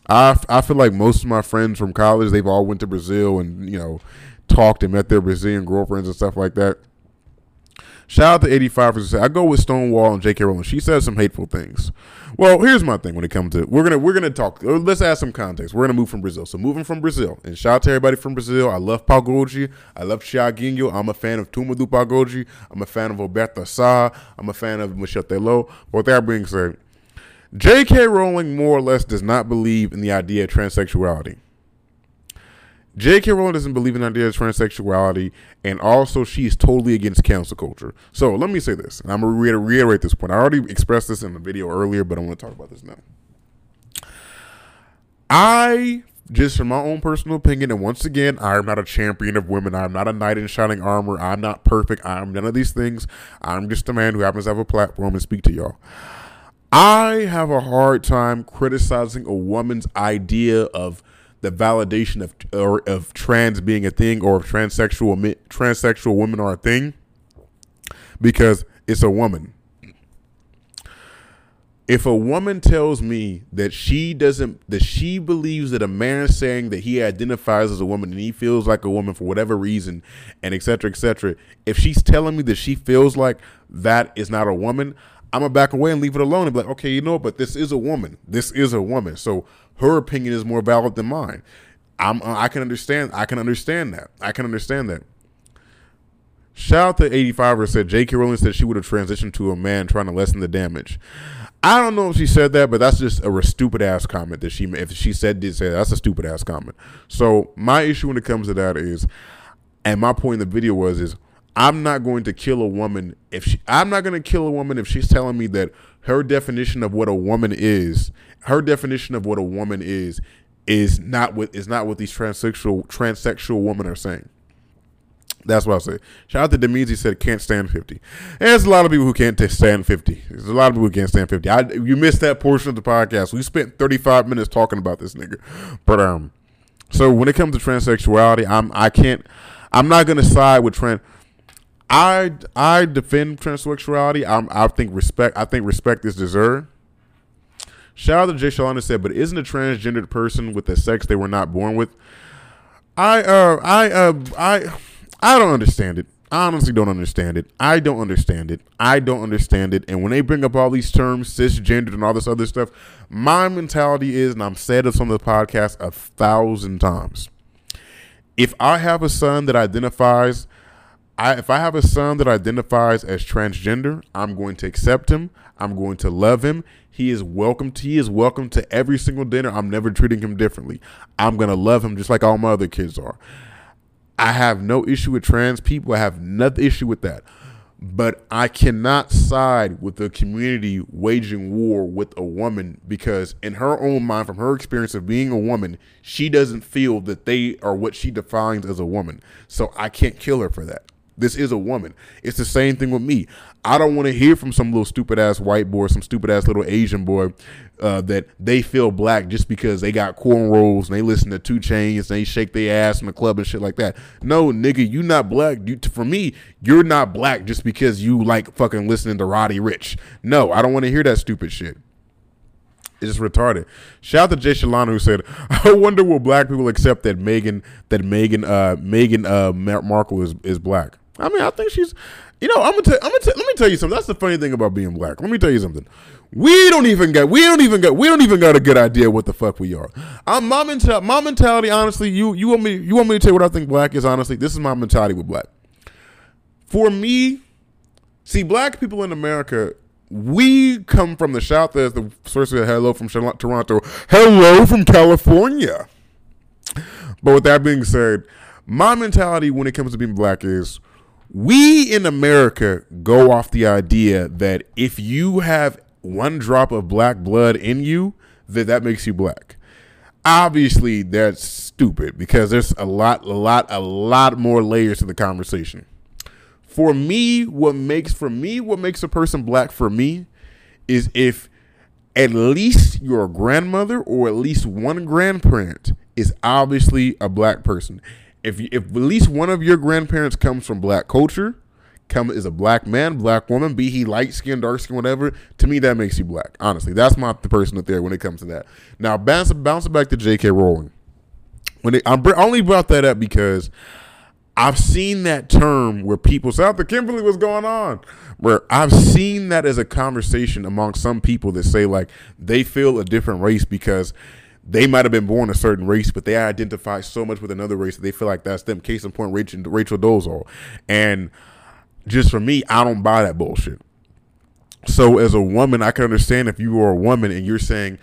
I I feel like most of my friends from college they've all went to Brazil and you know talked and met their Brazilian girlfriends and stuff like that. Shout out to 85 percent. I go with Stonewall and J.K. Rowling. She says some hateful things. Well, here's my thing when it comes to we're gonna we're gonna talk. Uh, let's add some context. We're gonna move from Brazil. So moving from Brazil and shout out to everybody from Brazil. I love Pagode. I love Thiaguinho. I'm a fan of Turma do Pagode. I'm a fan of Roberto Sá. I'm a fan of Michel Teló. But with that being said, J.K. Rowling more or less does not believe in the idea of transsexuality. J.K. Rowling doesn't believe in the idea of transsexuality, and also she is totally against cancel culture. So let me say this, and I'm to reiterate this point. I already expressed this in the video earlier, but I want to talk about this now. I just from my own personal opinion, and once again, I am not a champion of women. I'm not a knight in shining armor. I'm not perfect. I'm none of these things. I'm just a man who happens to have a platform and speak to y'all. I have a hard time criticizing a woman's idea of the validation of or of trans being a thing or of transsexual transsexual women are a thing because it's a woman. If a woman tells me that she doesn't that she believes that a man saying that he identifies as a woman and he feels like a woman for whatever reason and etc etc if she's telling me that she feels like that is not a woman i'm gonna back away and leave it alone and be like okay you know but this is a woman this is a woman so her opinion is more valid than mine i'm uh, i can understand i can understand that i can understand that Shout out to 85er said J.K. Rowling said she would have transitioned to a man trying to lessen the damage. I don't know if she said that, but that's just a stupid ass comment that she if she said did say that, that's a stupid ass comment. So my issue when it comes to that is, and my point in the video was is I'm not going to kill a woman if she I'm not going to kill a woman if she's telling me that her definition of what a woman is, her definition of what a woman is is not what is not what these transsexual transsexual women are saying. That's what I'll say. Shout out to Demiz. He said can't stand 50. And there's a lot of people who can't stand 50. There's a lot of people who can't stand 50. I, you missed that portion of the podcast. We spent 35 minutes talking about this nigga. But um, so when it comes to transsexuality, I'm I can't I'm not gonna side with trans. I I defend transsexuality. I'm, I think respect. I think respect is deserved. Shout out to Jay Shalana said, but isn't a transgendered person with a sex they were not born with? I uh I uh I I don't understand it. I honestly don't understand it. I don't understand it. I don't understand it. And when they bring up all these terms, cisgendered and all this other stuff, my mentality is, and I'm said this on the podcast a thousand times. If I have a son that identifies, I if I have a son that identifies as transgender, I'm going to accept him. I'm going to love him. He is welcome to he is welcome to every single dinner. I'm never treating him differently. I'm gonna love him just like all my other kids are. I have no issue with trans people. I have no issue with that. But I cannot side with the community waging war with a woman because, in her own mind, from her experience of being a woman, she doesn't feel that they are what she defines as a woman. So I can't kill her for that. This is a woman. It's the same thing with me. I don't want to hear from some little stupid ass white boy, some stupid ass little Asian boy uh, that they feel black just because they got cornrows and they listen to 2 Chainz and they shake their ass in the club and shit like that. No, nigga, you not black. You, for me, you're not black just because you like fucking listening to Roddy Ricch. No, I don't want to hear that stupid shit. It's just retarded. Shout out to Jay Shalana who said, "I wonder will black people accept that Megan that Megan uh Meghan uh Markle is is black." I mean, I think she's, you know, I'm gonna, tell, I'm gonna, tell, let me tell you something. That's the funny thing about being black. Let me tell you something. We don't even get, we don't even get, we don't even got a good idea what the fuck we are. I'm my mentality. My mentality, honestly, you, you want me, you want me to tell you what I think black is. Honestly, this is my mentality with black. For me, see, black people in America, we come from the south. As the source said, hello from Toronto, hello from California. But with that being said, my mentality when it comes to being black is we in America go off the idea that if you have one drop of black blood in you, that that makes you black. Obviously, that's stupid because there's a lot, a lot, a lot more layers to the conversation. For me, what makes for me what makes a person black for me is if at least your grandmother or at least one grandparent is obviously a black person if if at least one of your grandparents comes from black culture, come is a black man, black woman, be he light skin, dark skin, whatever, to me that makes you black. Honestly, that's my the person up there when it comes to that. Now bounce bounce back to J.K. Rowling. When it, I only brought that up because I've seen that term where people say, "After Kimberly, what's going on?" Where I've seen that as a conversation among some people that say like they feel a different race because they might have been born a certain race, but they identify so much with another race that they feel like that's them. Case in point, Rachel, Rachel Dolezal. And just for me, I don't buy that bullshit. So as a woman, I can understand if you are a woman and you're saying,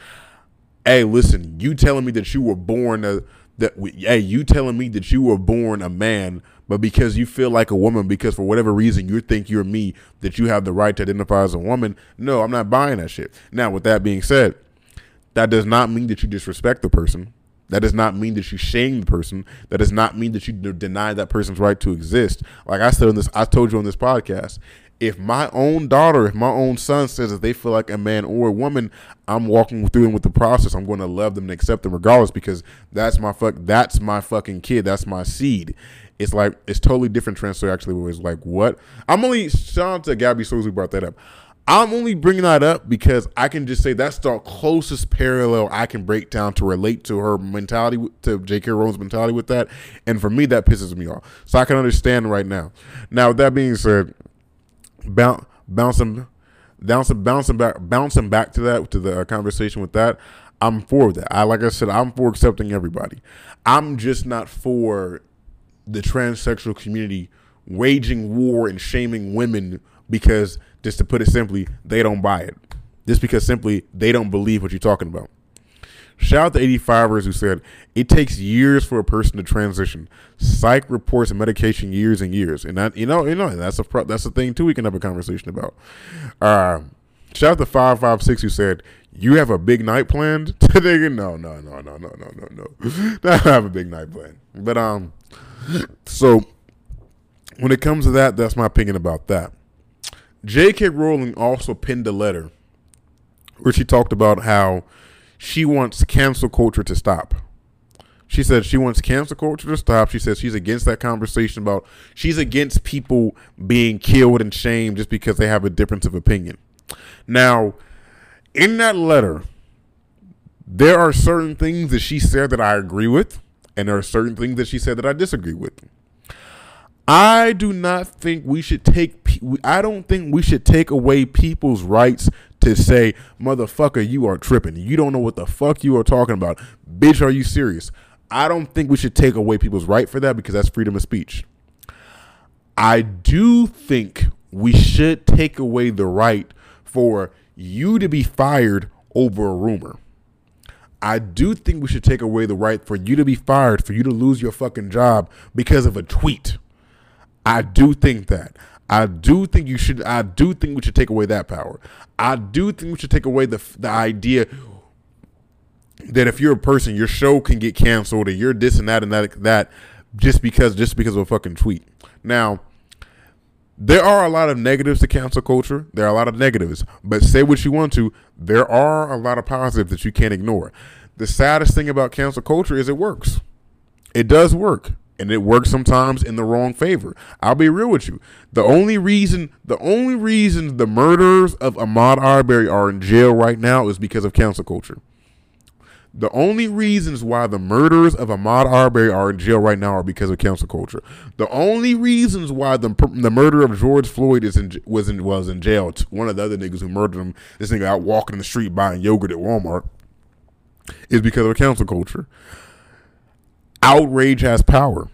"Hey, listen, you telling me that you were born a that hey, you telling me that you were born a man, but because you feel like a woman, because for whatever reason you think you're me, that you have the right to identify as a woman." No, I'm not buying that shit. Now, with that being said, that does not mean that you disrespect the person. That does not mean that you shame the person. That does not mean that you deny that person's right to exist. Like I said in this, I told you on this podcast. If my own daughter, if my own son says that they feel like a man or a woman, I'm walking through them with the process. I'm going to love them and accept them regardless because that's my fuck. That's my fucking kid. That's my seed. It's like it's totally different transfer. Actually, it's like what I'm only shout out to Gabby Souls who brought that up. I'm only bringing that up because I can just say that's the closest parallel I can break down to relate to her mentality, to J.K. Rowling's mentality with that. And for me, that pisses me off. So I can understand right now. Now, with that being said, bounce, bouncing, bouncing, bouncing back, bouncing back to that, to the uh, conversation with that, I'm for that. I, like I said, I'm for accepting everybody. I'm just not for the transsexual community waging war and shaming women because just to put it simply, they don't buy it. Just because simply they don't believe what you're talking about. Shout out to 85ers who said it takes years for a person to transition. Psych reports and medication years and years, and that you know you know that's a that's a thing too. We can have a conversation about. Uh, shout out to 556 who said you have a big night planned today. No, no, no, no, no, no, no, no. I have a big night planned, but um, so when it comes to that, that's my opinion about that. J.K. Rowling also penned a letter where she talked about how she wants cancel culture to stop. She said she wants cancel culture to stop. She says she's against that conversation about she's against people being killed and shamed just because they have a difference of opinion. Now, in that letter, there are certain things that she said that I agree with, and there are certain things that she said that I disagree with. I do not think we should take. I don't think we should take away people's rights to say, "Motherfucker, you are tripping. You don't know what the fuck you are talking about, bitch. Are you serious?" I don't think we should take away people's right for that because that's freedom of speech. I do think we should take away the right for you to be fired over a rumor. I do think we should take away the right for you to be fired, for you to lose your fucking job because of a tweet. I do think that. I do think you should. I do think we should take away that power. I do think we should take away the the idea that if you're a person, your show can get canceled, or you're this and that and that that just because just because of a fucking tweet. Now, there are a lot of negatives to cancel culture. There are a lot of negatives, but say what you want to. There are a lot of positives that you can't ignore. The saddest thing about cancel culture is it works. It does work and it works sometimes in the wrong favor. I'll be real with you. The only reason, the only reason the murderers of Ahmaud Arbery are in jail right now is because of cancel culture. The only reasons why the murderers of Ahmaud Arbery are in jail right now are because of cancel culture. The only reasons why the the murder of George Floyd is in was in was in jail. One of the other niggas who murdered him, this nigga out walking in the street buying yogurt at Walmart, is because of cancel culture outrage has power.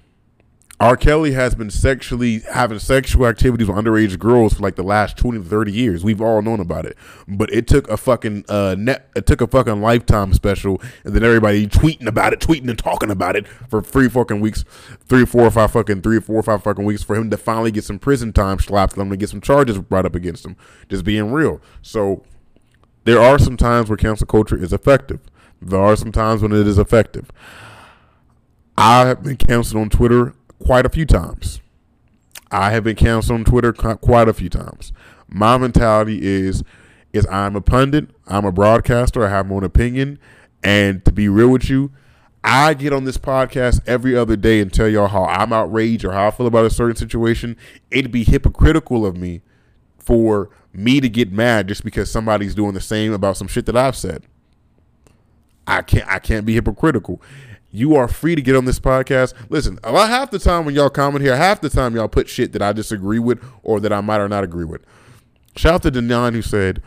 R. Kelly has been sexually having sexual activities with underage girls for like the last 20 to 30 years. We've all known about it. But it took a fucking uh net it took a fucking lifetime special and then everybody tweeting about it, tweeting and talking about it for three fucking weeks, three, four or five fucking three, four or five fucking weeks for him to finally get some prison time slapped on him to get some charges brought up against him. Just being real. So there are some times where cancel culture is effective. There are some times when it is effective. I have been canceled on Twitter quite a few times. I have been canceled on Twitter quite a few times. My mentality is is I'm a pundit, I'm a broadcaster, I have my own opinion, and to be real with you, I get on this podcast every other day and tell y'all how I'm outraged or how I feel about a certain situation. It'd be hypocritical of me for me to get mad just because somebody's doing the same about some shit that I've said. I can't I can't be hypocritical. You are free to get on this podcast. Listen, about half the time when y'all comment here, half the time y'all put shit that I disagree with or that I might or not agree with. Shout out to Denon who said,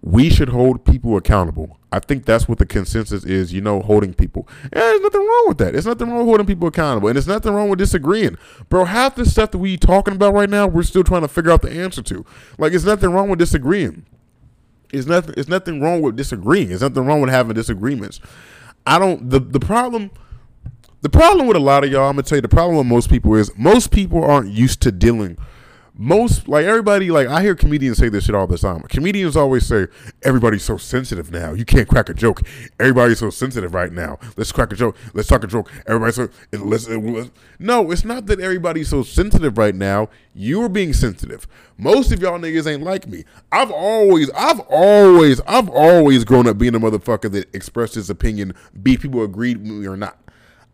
we should hold people accountable. I think that's what the consensus is, you know, holding people. And there's nothing wrong with that. There's nothing wrong with holding people accountable. And there's nothing wrong with disagreeing. Bro, half the stuff that we talking about right now, we're still trying to figure out the answer to. Like, there's nothing wrong with disagreeing. It's nothing, it's nothing wrong with disagreeing. There's nothing wrong with having disagreements. I don't the the problem the problem with a lot of y'all, I'm gonna tell you, the problem with most people is most people aren't used to dealing. most like everybody like I hear comedians say this shit all the time. Comedians always say everybody's so sensitive now. You can't crack a joke. Everybody's so sensitive right now. Let's crack a joke. Let's talk a joke. Everybody's so let's, uh, let's no. It's not that everybody's so sensitive right now. You're being sensitive. Most of y'all niggas ain't like me. I've always, I've always, I've always grown up being a motherfucker that expressed his opinion, be people agreed with me or not.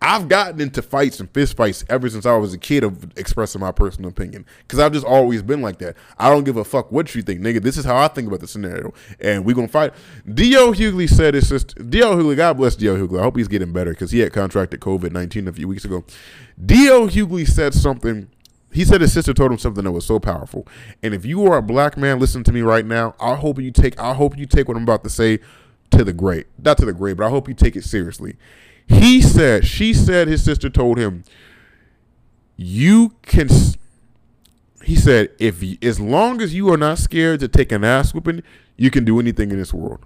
I've gotten into fights and fist fights ever since I was a kid of expressing my personal opinion because I've just always been like that. I don't give a fuck what you think, nigga. This is how I think about the scenario, and we gonna fight. D.L. Hughley said his sister. D.L. Hughley, God bless D.L. Hughley. I hope he's getting better because he had contracted COVID nineteen a few weeks ago. D.L. Hughley said something. He said his sister told him something that was so powerful. And if you are a black man, listen to me right now. I hope you take. I hope you take what I'm about to say to the grave, not to the grave, but I hope you take it seriously. He said, she said his sister told him, you can, he said, if as long as you are not scared to take an ass whooping, you can do anything in this world.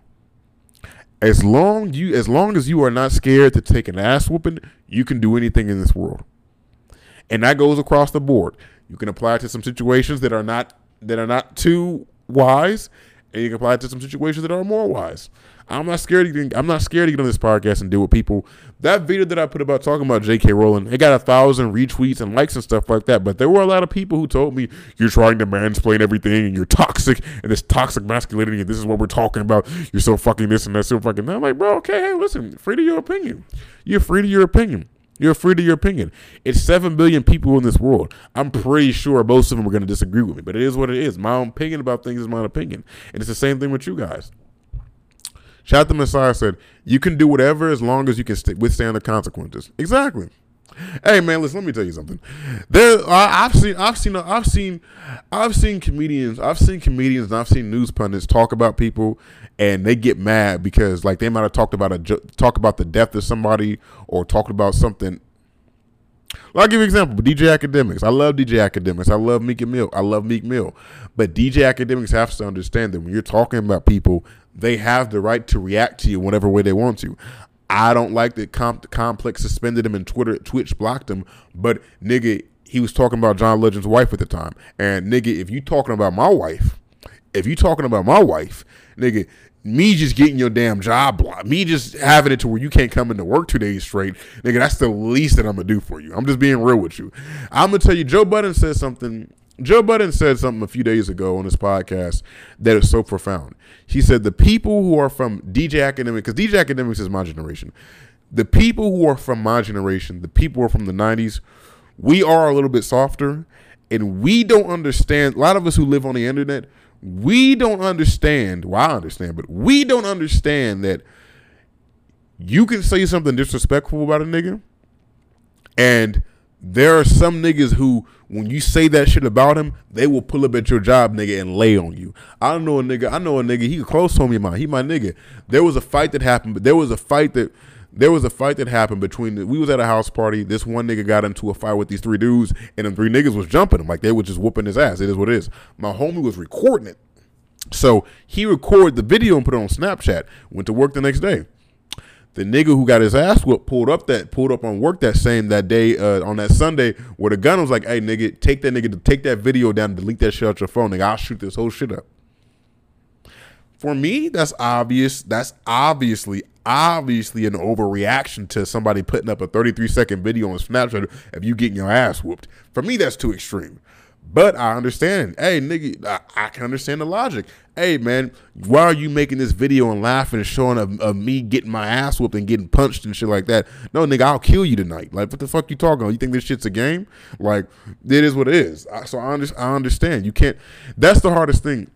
As long you, as long as you are not scared to take an ass whooping, you can do anything in this world. And that goes across the board. You can apply it to some situations that are not that are not too wise, and you can apply it to some situations that are more wise. I'm not scared to I'm not scared to get on this podcast and deal with people. That video that I put about talking about J.K. Rowling, it got a thousand retweets and likes and stuff like that. But there were a lot of people who told me you're trying to mansplain everything and you're toxic and this toxic masculinity and this is what we're talking about. You're so fucking this and that, so fucking that. I'm like, bro, okay, hey, listen, free to your opinion. You're free to your opinion. You're free to your opinion. It's seven billion people in this world. I'm pretty sure most of them are going to disagree with me, but it is what it is. My opinion about things is my opinion, and it's the same thing with you guys. Shout the Messiah said, "You can do whatever as long as you can st- withstand the consequences." Exactly. Hey man, listen. Let me tell you something. There, I, I've seen, I've seen, I've seen, I've seen comedians, I've seen comedians, and I've seen news pundits talk about people, and they get mad because like they might have talked about a talk about the death of somebody or talked about something. I'll give you an example. DJ Akademiks. I love DJ Akademiks. I love Meek Mill. I love Meek Mill. But DJ Akademiks have to understand that when you're talking about people they have the right to react to you whatever way they want to. I don't like that comp- Complex suspended him and Twitter Twitch blocked him, but nigga, he was talking about John Legend's wife at the time. And nigga, if you talking about my wife, if you talking about my wife, nigga, me just getting your damn job blocked, me just having it to where you can't come into work two days straight, nigga, that's the least that I'm gonna do for you. I'm just being real with you. I'm gonna tell you, Joe Budden said something Joe Budden said something a few days ago on his podcast that is so profound. He said the people who are from DJ Akademiks, because DJ Akademiks is my generation, the people who are from my generation, the people who are from the 90s, we are a little bit softer and we don't understand. A lot of us who live on the internet, we don't understand. Well, I understand, but we don't understand that you can say something disrespectful about a nigga and there are some niggas who, when you say that shit about him, they will pull up at your job, nigga, and lay on you. I don't know a nigga. I know a nigga. He close homie of mine. He my nigga. There was a fight that happened, but there was a fight that there was a fight that happened between. The, we was at a house party. This one nigga got into a fight with these three dudes, and them three niggas was jumping him like they were just whooping his ass. It is what it is. My homie was recording it, so he recorded the video and put it on Snapchat. Went to work the next day the nigga who got his ass whooped pulled up that pulled up on work that same that day uh, on that Sunday where the gun was like, "Hey nigga, take that nigga to take that video down, delete that shit out your phone, nigga. I'll shoot this whole shit up." For me, that's obvious. That's obviously obviously an overreaction to somebody putting up a 33 second video on Snapchat of you getting your ass whooped. For me, that's too extreme. But I understand. Hey, nigga, I, I, can understand the logic. Hey, man, why are you making this video and laughing and showing of, of, me getting my ass whooped and getting punched and shit like that? No, nigga, I'll kill you tonight. Like, what the fuck you talking about? You think this shit's a game? Like, it is what it is. So I, under, I understand. You can't. That's the hardest thing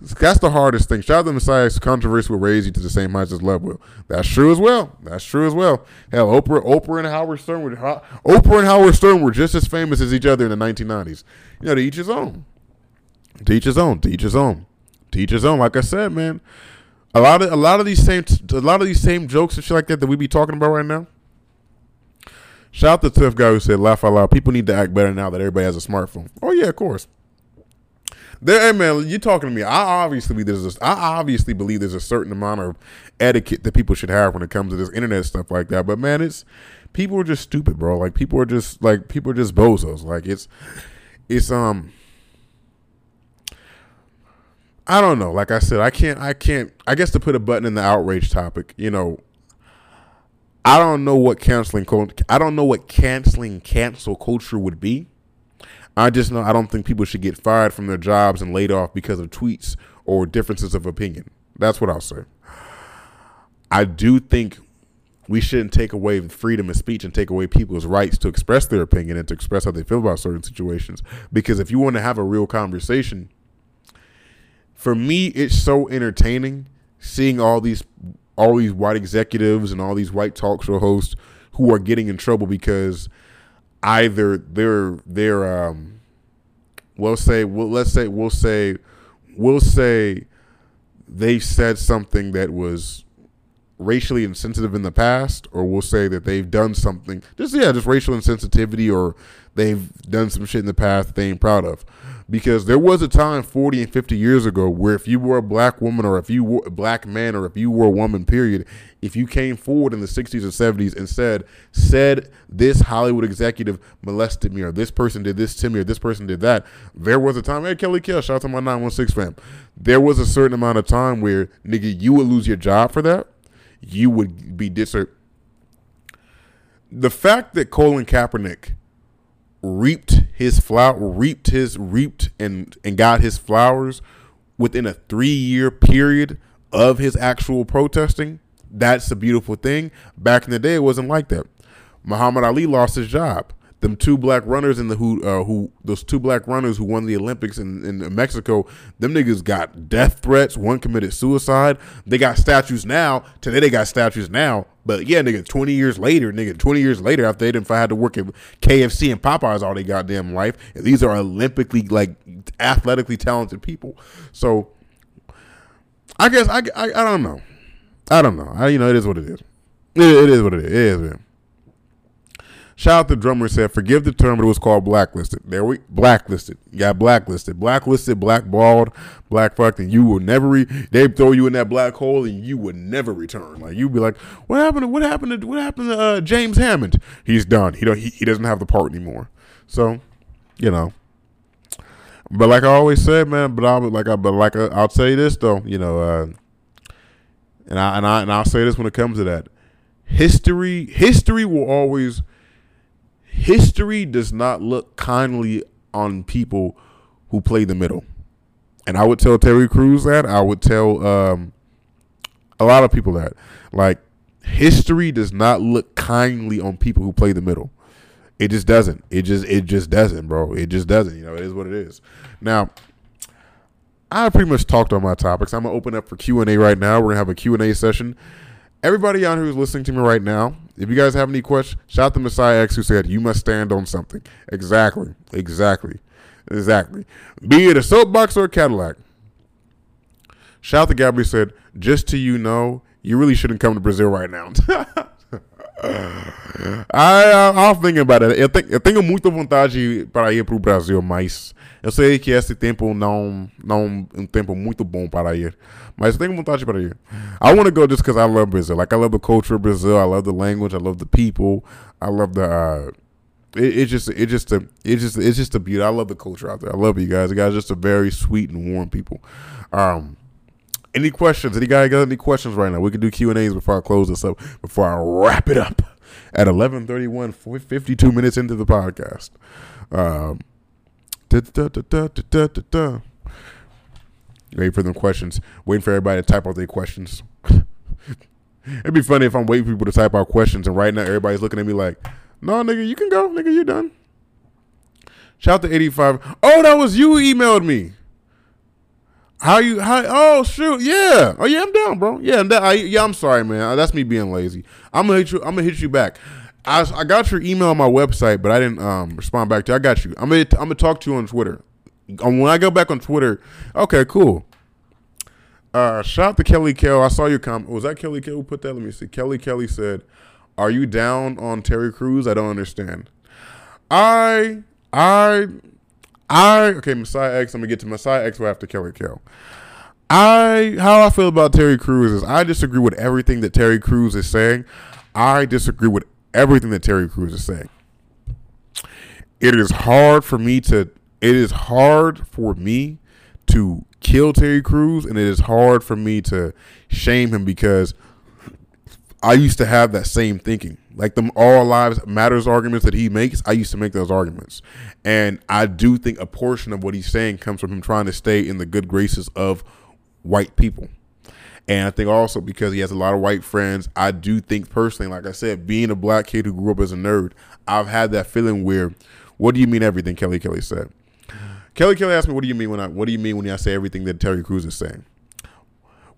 that's the hardest thing. Shout out to Messiah's controversy will raise you to the same heights as love will. That's true as well. That's true as well. Hell, Oprah, Oprah and Howard Stern were Oprah and Howard Stern were just as famous as each other in the 1990s. You know, to each his own. To each his own. To each his own. To each his own. Like I said, man, a lot of a lot of these same a lot of these same jokes and shit like that that we be talking about right now. Shout out to the tough guy who said, "Laugh out loud." People need to act better now that everybody has a smartphone. Oh yeah, of course. There, hey man, you're talking to me? I obviously there's a, I obviously believe there's a certain amount of etiquette that people should have when it comes to this internet stuff like that. But man, it's people are just stupid, bro. Like people are just like people are just bozos. Like it's it's um I don't know. Like I said, I can't. I can't. I guess to put a button in the outrage topic, you know, I don't know what canceling. I don't know what canceling cancel culture would be. I just know I don't think people should get fired from their jobs and laid off because of tweets or differences of opinion. That's what I'll say. I do think we shouldn't take away freedom of speech and take away people's rights to express their opinion and to express how they feel about certain situations. Because if you want to have a real conversation, for me, it's so entertaining seeing all these all these white executives and all these white talk show hosts who are getting in trouble because either they're they're um we'll say well let's say we'll say we'll say they said something that was racially insensitive in the past or we'll say that they've done something just yeah just racial insensitivity or they've done some shit in the past they ain't proud of because there was a time 40 and 50 years ago where if you were a black woman or if you were a black man or if you were a woman period if you came forward in the 60s or 70s and said said this hollywood executive molested me or this person did this to me or this person did that there was a time hey kelly kell shout out to my 916 fam. There was a certain amount of time where nigga you would lose your job for that. You would be disert the fact that colin kaepernick reaped his flower, reaped his reaped and and got his flowers within a three year period of his actual protesting. That's a beautiful thing. Back in the day, it wasn't like that. Muhammad Ali lost his job them two black runners in the who uh, who those two black runners who won the Olympics in, in Mexico, them niggas got death threats. One committed suicide. They got statues now. Today they got statues now. But yeah, nigga, twenty years later, nigga, twenty years later, after they didn't had to work at KFC and Popeyes all their goddamn life, and these are Olympically like athletically talented people. So I guess I, I, I don't know. I don't know. I, you know, it is what it is. It, it is what it is. It is. Man. Shout out the drummer said, forgive the term, but it was called blacklisted. There we blacklisted. You got blacklisted. Blacklisted, blackballed, black fucked, and you will never re they throw you in that black hole and you would never return. Like you'd be like, What happened to what happened to what happened to uh, James Hammond? He's done. He don't he, he doesn't have the part anymore. So, you know. But like I always said, man, but I like I but like I, I'll say this though, you know, uh, and I and I and I'll say this when it comes to that. History history will always history does not look kindly on people who play the middle. And I would tell Terry Crews that. I would tell um, a lot of people that. Like, history does not look kindly on people who play the middle. It just doesn't. It just it just doesn't, bro. It just doesn't. You know, it is what it is. Now, I pretty much talked on my topics. I'm gonna open up for Q and A right now. We're gonna have a Q and A session everybody here who's listening to me right now, if you guys have any questions, shout the Messiah X who said you must stand on something. Exactly. Exactly. Exactly. Be it a soapbox or a Cadillac. Shout the Gabby said, just to you know, you really shouldn't come to Brazil right now. I, I, was thinking about it. Eu, te, eu tenho muita vontade para ir para o Brasil, mas eu sei que esse tempo não não um tempo muito bom para ir. Mas eu tenho vontade para ir. I want to go just because I love Brazil. Like I love the culture of Brazil. I love the language. I love the people. I love the. Uh, it, it's just it's just a it just it's just a beauty. I love the culture out there. I love you guys. You guys are just a very sweet and warm people. Um, any questions? Any guy got any questions right now? We can do Q and A's before I close this up. Before I wrap it up at eleven thirty one, fifty two minutes into the podcast. Um, Waiting for them questions. Waiting for everybody to type out their questions. It'd be funny if I'm waiting for people to type out questions and right now everybody's looking at me like, no, nigga, you can go. Nigga, you done. Shout out to 85. Oh, that was you who emailed me. How you? How? Oh shoot! Yeah. Oh yeah, I'm down, bro. Yeah, that, I, yeah. I'm sorry, man. That's me being lazy. I'm gonna hit you. I'm gonna hit you back. I, I got your email on my website, but I didn't um, respond back to. you. I got you. I'm gonna I'm gonna talk to you on Twitter. Um, when I go back on Twitter, okay, cool. Uh, shout out to Kelly Kell. I saw your comment. Was that Kelly Kell who put that? Let me see. Kelly Kelly said, "Are you down on Terry Crews? I don't understand." I I I okay, Messiah X. I'm gonna get to Messiah X We have to after Kelly Kell. I how I feel about Terry Crews is I disagree with everything that Terry Crews is saying. I disagree with everything that Terry Crews is saying. It is hard for me to it is hard for me to kill Terry Crews, and it is hard for me to shame him because I used to have that same thinking. Like the all lives matters arguments that he makes, I used to make those arguments. And I do think a portion of what he's saying comes from him trying to stay in the good graces of white people. And I think also because he has a lot of white friends, I do think personally, like I said, being a black kid who grew up as a nerd, I've had that feeling where, what do you mean everything Kelly Kelly said? Kelly Kelly asked me, "What do you mean when I? What do you mean when I say everything that Terry Crews is saying?"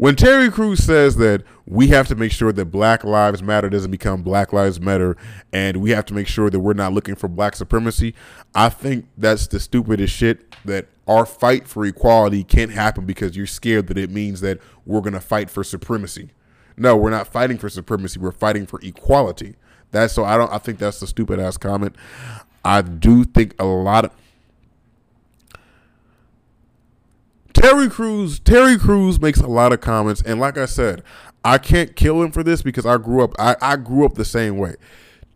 When Terry Crews says that we have to make sure that Black Lives Matter doesn't become Black Lives Matter, and we have to make sure that we're not looking for black supremacy, I think that's the stupidest shit. That our fight for equality can't happen because you're scared that it means that we're gonna fight for supremacy. No, we're not fighting for supremacy. We're fighting for equality. That's so I don't. I think that's the stupid ass comment. I do think a lot of Terry Crews, Terry Crews makes a lot of comments, and like I said, I can't kill him for this because I grew up. I, I grew up the same way.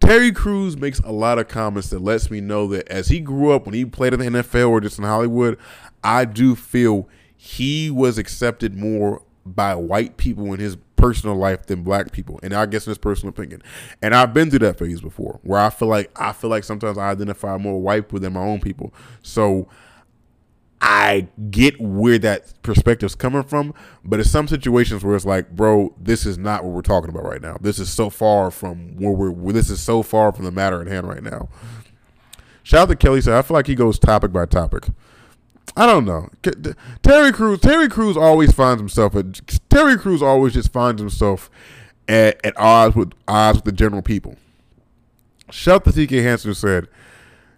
Terry Crews makes a lot of comments that lets me know that as he grew up, when he played in the NFL or just in Hollywood, I do feel he was accepted more by white people in his personal life than black people, and I guess in his personal opinion. And I've been through that phase before, where I feel like I feel like sometimes I identify more white people than my own people. So I get where that perspective's coming from, but in some situations where it's like, bro, this is not what we're talking about right now. This is so far from where we're. Where this is so far from the matter at hand right now. Shout out to Kelly. Said I feel like he goes topic by topic. I don't know. Terry Crews. Terry Crews always finds himself. At, Terry Crews always just finds himself at, at odds with odds with the general people. Shout out to TK Hansen said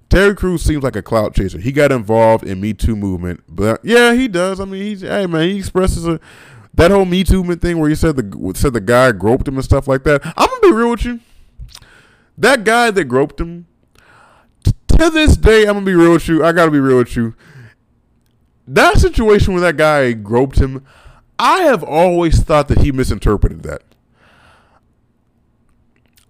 Terry Crews seems like a clout chaser. He got involved in Me Too movement, but yeah, he does. I mean, he's hey man, he expresses a that whole Me Too thing where he said the said the guy groped him and stuff like that. I'm gonna be real with you. That guy that groped him, t- to this day, I'm gonna be real with you. I gotta be real with you. That situation where that guy groped him, I have always thought that he misinterpreted that.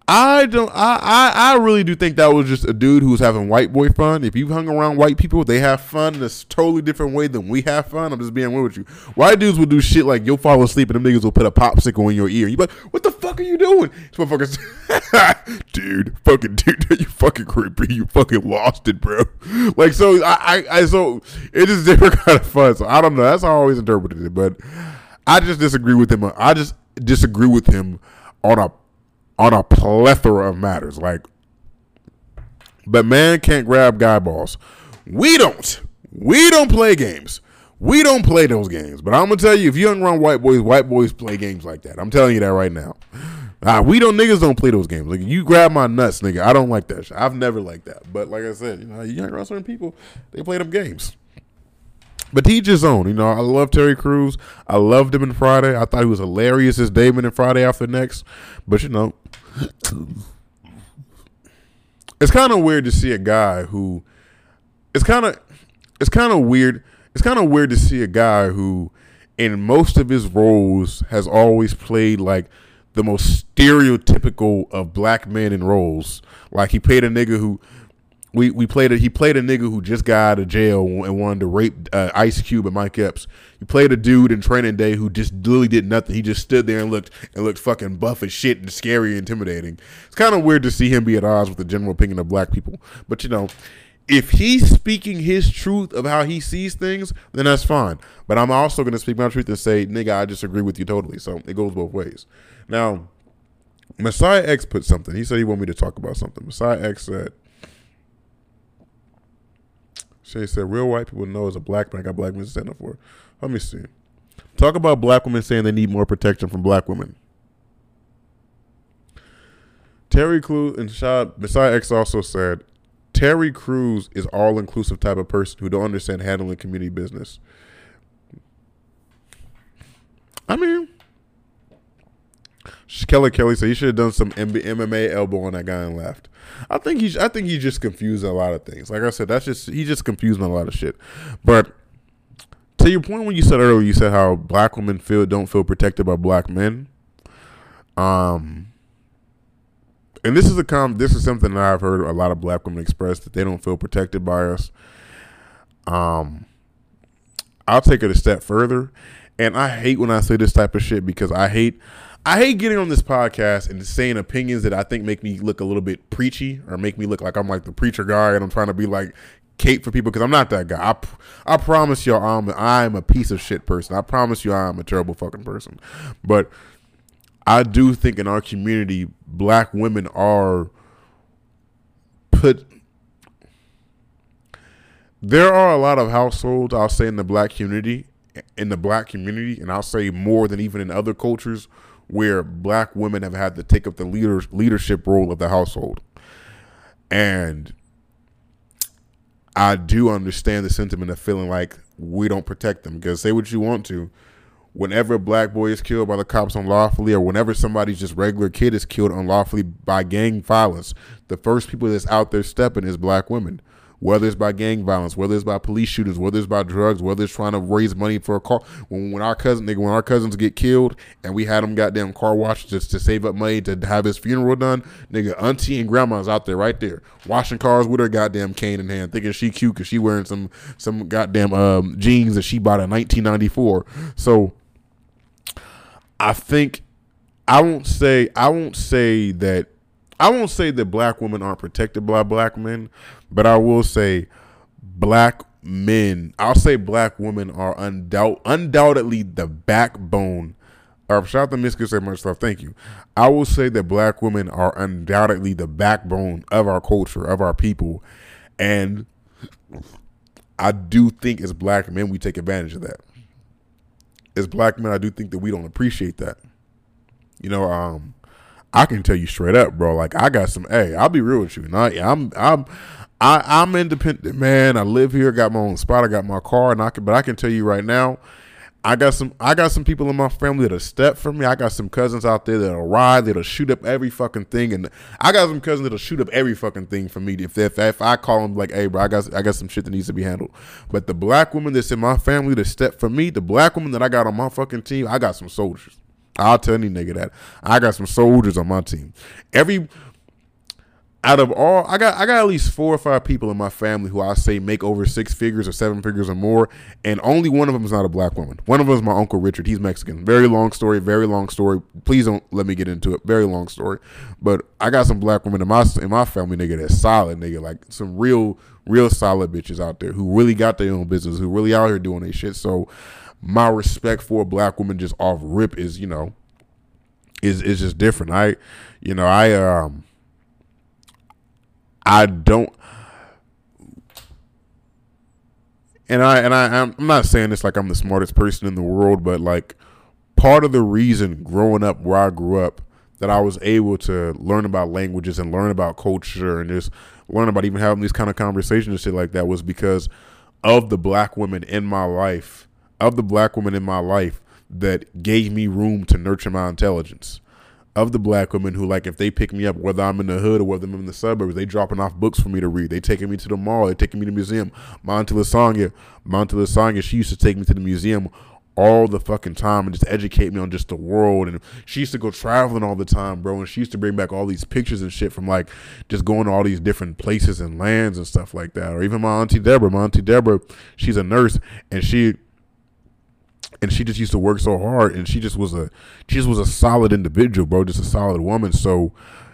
I don't. I, I I really do think that was just a dude who was having white boy fun. If you hung around white people, they have fun in a totally different way than we have fun. I'm just being real with you. White dudes will do shit like you'll fall asleep and them niggas will put a popsicle in your ear. You like, what the fuck are you doing? This motherfuckers, dude, fucking dude, you fucking creepy. You fucking lost it, bro. Like so, I, I, I so it is different kind of fun. So I don't know. That's how I always interpreted it, but I just disagree with him. I just disagree with him on a on a plethora of matters. Like, but man can't grab guy balls. We don't. We don't play games. We don't play those games. But I'm gonna tell you, if you around white boys, white boys play games like that. I'm telling you that right now. Uh, we don't niggas don't play those games. Like you grab my nuts, nigga. I don't like that shit. I've never liked that. But like I said, you know, you around certain people, they play them games. But teach his own. You know, I love Terry Crews. I loved him in Friday. I thought he was hilarious as Damon in Friday After Next. But you know, it's kind of weird to see a guy who. It's kind of, it's kind of weird. It's kind of weird to see a guy who, in most of his roles, has always played like the most stereotypical of black men in roles. Like he played a nigga who we we played a he played a nigga who just got out of jail and wanted to rape uh, Ice Cube and Mike Epps. He played a dude in Training Day who just literally did nothing. He just stood there and looked and looked fucking buff as shit and scary and intimidating. It's kind of weird to see him be at odds with the general opinion of black people. But you know, if he's speaking his truth of how he sees things, then that's fine. But I'm also going to speak my truth and say, nigga, I disagree with you totally. So it goes both ways. Now, Messiah X put something. He said he wanted me to talk about something. Messiah X said Shay said, real white people know as a black man, I got black men to stand up for. Let me see. Talk about black women saying they need more protection from black women. Terry Crews and Shad Messiah X also said, Terry Crews is all inclusive type of person who don't understand handling community business. I mean, Kelly Kelly said he should have done some MMA elbow on that guy and left. I think he's I think he's just confused a lot of things. Like I said, that's just he's just confused on a lot of shit. But to your point when you said earlier, you said how black women feel don't feel protected by black men. Um and this is a com this is something that I've heard a lot of black women express that they don't feel protected by us. Um I'll take it a step further. And I hate when I say this type of shit because I hate I hate getting on this podcast and saying opinions that I think make me look a little bit preachy or make me look like I'm like the preacher guy and I'm trying to be like cape for people because I'm not that guy. I, I promise y'all I'm I'm a piece of shit person. I promise you I'm a terrible fucking person. But I do think in our community black women are put there are a lot of households I'll say in the black community in the black community and I'll say more than even in other cultures where black women have had to take up the leader, leadership role of the household. And I do understand the sentiment of feeling like we don't protect them because say what you want to. Whenever a black boy is killed by the cops unlawfully, or whenever somebody's just regular kid is killed unlawfully by gang violence, the first people that's out there stepping is black women whether it's by gang violence, whether it's by police shooters, whether it's by drugs, whether it's trying to raise money for a car. When when our cousin nigga, when our cousins get killed and we had them goddamn car washed just to save up money to have his funeral done, nigga, auntie and grandma's out there right there washing cars with her goddamn cane in hand, thinking she cute because she wearing some some goddamn um, jeans that she bought in 1994. So I think I won't say I won't say that I won't say that black women aren't protected by black men, but I will say black men, I'll say black women are undoubt, undoubtedly the backbone. Or shout out to Miss Good say much stuff. Thank you. I will say that black women are undoubtedly the backbone of our culture, of our people. And I do think as black men we take advantage of that. As black men, I do think that we don't appreciate that. You know, um, I can tell you straight up, bro. Like I got some. Hey, I'll be real with you. And I, I'm, I'm, I, I'm independent, man. I live here. Got my own spot. I got my car, and I can. But I can tell you right now, I got some. I got some people in my family that'll step for me. I got some cousins out there that'll ride. That'll shoot up every fucking thing, and I got some cousins that'll shoot up every fucking thing for me. If if, if I call them like, hey, bro, I got I got some shit that needs to be handled. But the black woman that's in my family that step for me, the black woman that I got on my fucking team, I got some soldiers. I'll tell any nigga that. I got some soldiers on my team. Every out of all I got I got at least four or five people in my family who I say make over six figures or seven figures or more, and only one of them is not a black woman. One of them is my uncle Richard. He's Mexican. Very long story, very long story. Please don't let me get into it. Very long story. But I got some black women in my in my family, nigga, that's solid, nigga. Like some real, real solid bitches out there who really got their own business, who really out here doing their shit. So my respect for a black woman just off rip is, you know, is is just different. I, you know, I um, I don't, and I and I I'm not saying this like I'm the smartest person in the world, but like part of the reason growing up where I grew up that I was able to learn about languages and learn about culture and just learn about even having these kind of conversations and shit like that was because of the black women in my life of the black women in my life that gave me room to nurture my intelligence. Of the black women who, like, if they pick me up, whether I'm in the hood or whether I'm in the suburbs, they dropping off books for me to read. They taking me to the mall. They taking me to the museum. Monty Lasagna, Monty Lasagna, she used to take me to the museum all the fucking time and just educate me on just the world. And she used to go traveling all the time, bro. And she used to bring back all these pictures and shit from like just going to all these different places and lands and stuff like that. Or even my auntie Deborah. My auntie Deborah, she's a nurse and she and she just used to work so hard and she just was a she just was a solid individual bro just a solid woman. So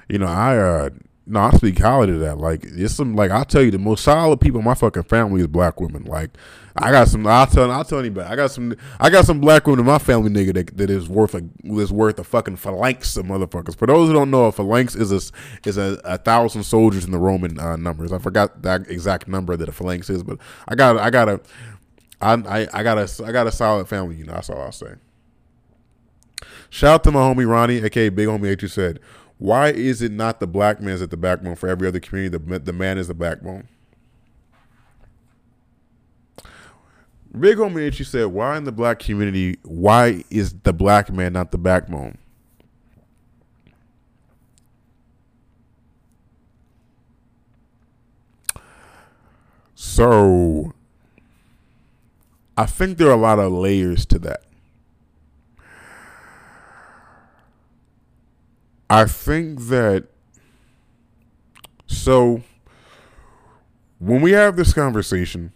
you know i uh no i speak highly to that. Like it's some like i'll tell you the most solid people in my fucking family is black women. Like i got some i'll tell i'll tell anybody i got some i got some black women in my family nigga that, that is worth a is worth a fucking phalanx of motherfuckers. For those who don't know a phalanx is a is a, a thousand soldiers in the roman uh, numbers. I forgot that exact number that a phalanx is but i got i got a I, I, I got a I got a solid family, you know. That's all I'll say. Shout out to my homie Ronnie, aka Big Homie H, who said, "Why is it not the black man is at the backbone for every other community? The the man is the backbone." Big Homie H, said, "Why in the black community? Why is the black man not the backbone?" So I think there are a lot of layers to that. I think that so when we have this conversation,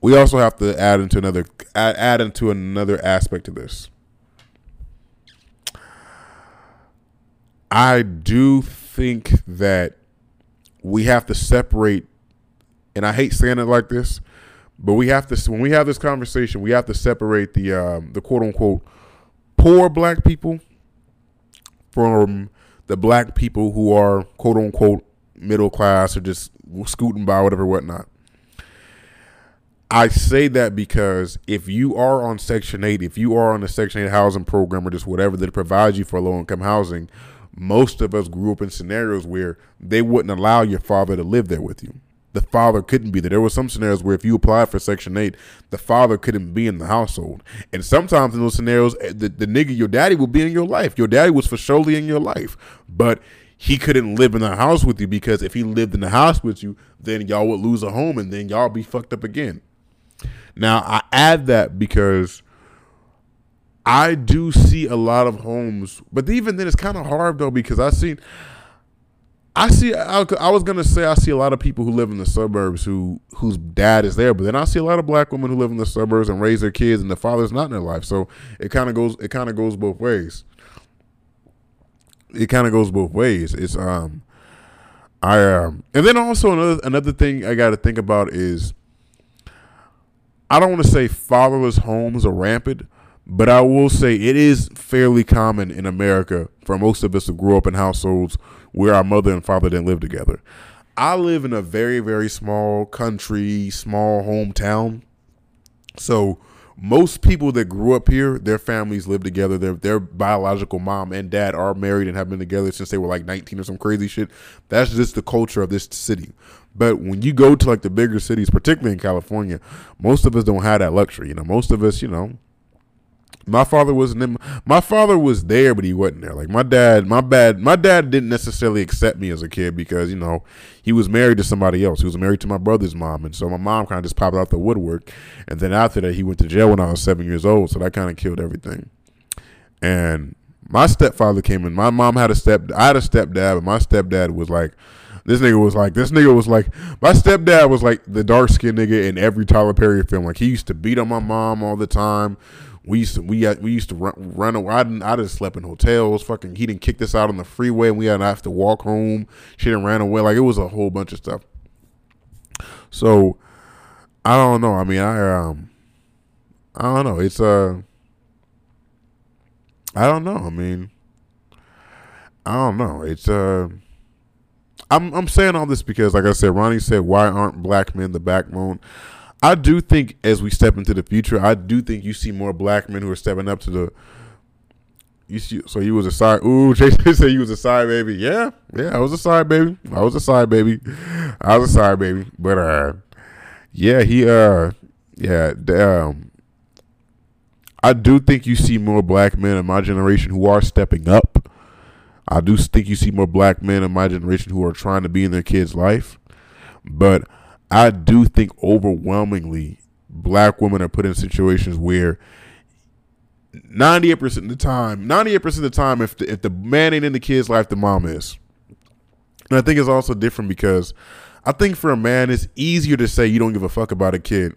we also have to add into another add, add into another aspect to this. I do think that we have to separate, and I hate saying it like this, but we have to when we have this conversation, we have to separate the um, the quote unquote poor black people from the black people who are quote unquote middle class or just scooting by whatever whatnot. I say that because if you are on Section 8, if you are on the Section 8 housing program or just whatever that provides you for low income housing, most of us grew up in scenarios where they wouldn't allow your father to live there with you. The father couldn't be there. There were some scenarios where if you applied for Section 8, the father couldn't be in the household. And sometimes in those scenarios, eh, the, the nigga, your daddy, would be in your life. Your daddy was for surely in your life. But he couldn't live in the house with you because if he lived in the house with you, then y'all would lose a home and then y'all be fucked up again. Now, I add that because I do see a lot of homes, but even then, it's kind of hard though because I see, I see. I, I, was gonna say I see a lot of people who live in the suburbs who whose dad is there, but then I see a lot of black women who live in the suburbs and raise their kids, and the father's not in their life. So it kind of goes. It kind of goes both ways. It kind of goes both ways. It's um, I um, and then also another another thing I got to think about is I don't want to say fatherless homes are rampant, but I will say it is fairly common in America for most of us to grow up in households where our mother and father didn't live together. I live in a very, very small country, small hometown. So most people that grew up here, their families live together. Their their biological mom and dad are married and have been together since they were like 19 or some crazy shit. That's just the culture of this city. But when you go to like the bigger cities, particularly in California, most of us don't have that luxury. You know, most of us, you know, my father wasn't in, my father was there, but he wasn't there. Like my dad, my bad, my dad didn't necessarily accept me as a kid because you know he was married to somebody else. He was married to my brother's mom, and so my mom kind of just popped out the woodwork. And then after that, he went to jail when I was seven years old. So that kind of killed everything. And my stepfather came in. My mom had a step. I had a stepdad, but my stepdad was like this nigga was like, this nigga was like, my stepdad was like the dark skinned nigga in every Tyler Perry film. Like he used to beat on my mom all the time. We used to we we used to run, run away. I didn't I just slept in hotels. Fucking he didn't kick us out on the freeway, and we had to have to walk home. She didn't ran away. Like it was a whole bunch of stuff. So I don't know. I mean, I um, I don't know. It's uh, I don't know. I mean, I don't know. It's uh. I'm I'm saying all this because, like I said, Ronnie said, "Why aren't black men the backbone?" I do think as we step into the future, I do think you see more black men who are stepping up to the. You see, so you was a side. Ooh, Jason said you was a side baby. Yeah, yeah, I was a side baby. I was a side baby. I was a side baby. But uh, yeah, he uh, yeah, um, I do think you see more black men in my generation who are stepping up I do think you see more black men in my generation who are trying to be in their kids' life, but I do think overwhelmingly black women are put in situations where 98% of the time, 98% of the time, if the, if the man ain't in the kid's life, the mom is. And I think it's also different because I think for a man, it's easier to say you don't give a fuck about a kid.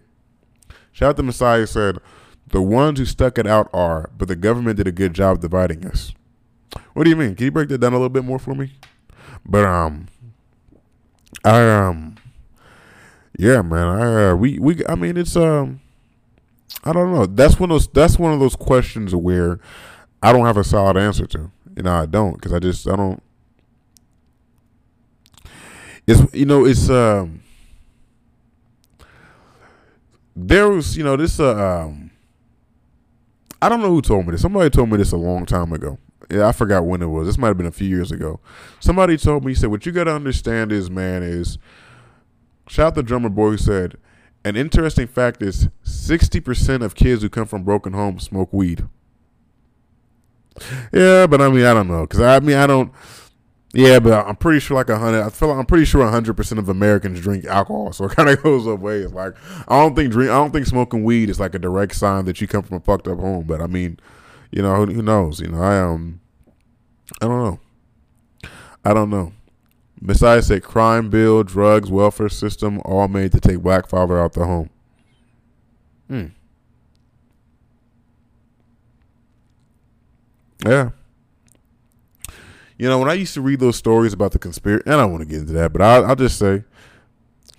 Shout out to Messiah said, the ones who stuck it out are, but the government did a good job dividing us. What do you mean? Can you break that down a little bit more for me? But um, I um, yeah, man. I uh, we we. I mean, it's um, I don't know. That's one of those. That's one of those questions where I don't have a solid answer to. You know, I don't because I just I don't. It's you know it's um. There was you know this uh um. I don't know who told me this. Somebody told me this a long time ago yeah, I forgot when it was. This might have been a few years ago. Somebody told me, he said, what you got to understand is, man, is shout out the drummer boy who said, an interesting fact is 60% of kids who come from broken homes smoke weed. Yeah, but I mean, I don't know. Because I mean, I don't. Yeah, but I'm pretty sure like a hundred. I feel like I'm pretty sure hundred percent of Americans drink alcohol, so it kind of goes both ways. Like I don't think drink. I don't think smoking weed is like a direct sign that you come from a fucked up home. But I mean, you know, who, who knows? You know, I um, I don't know. I don't know. Besides, said crime bill, drugs, welfare system, all made to take black father out the home. Hmm. Yeah. You know, when I used to read those stories about the conspiracy, and I want to get into that, but I'll, I'll just say,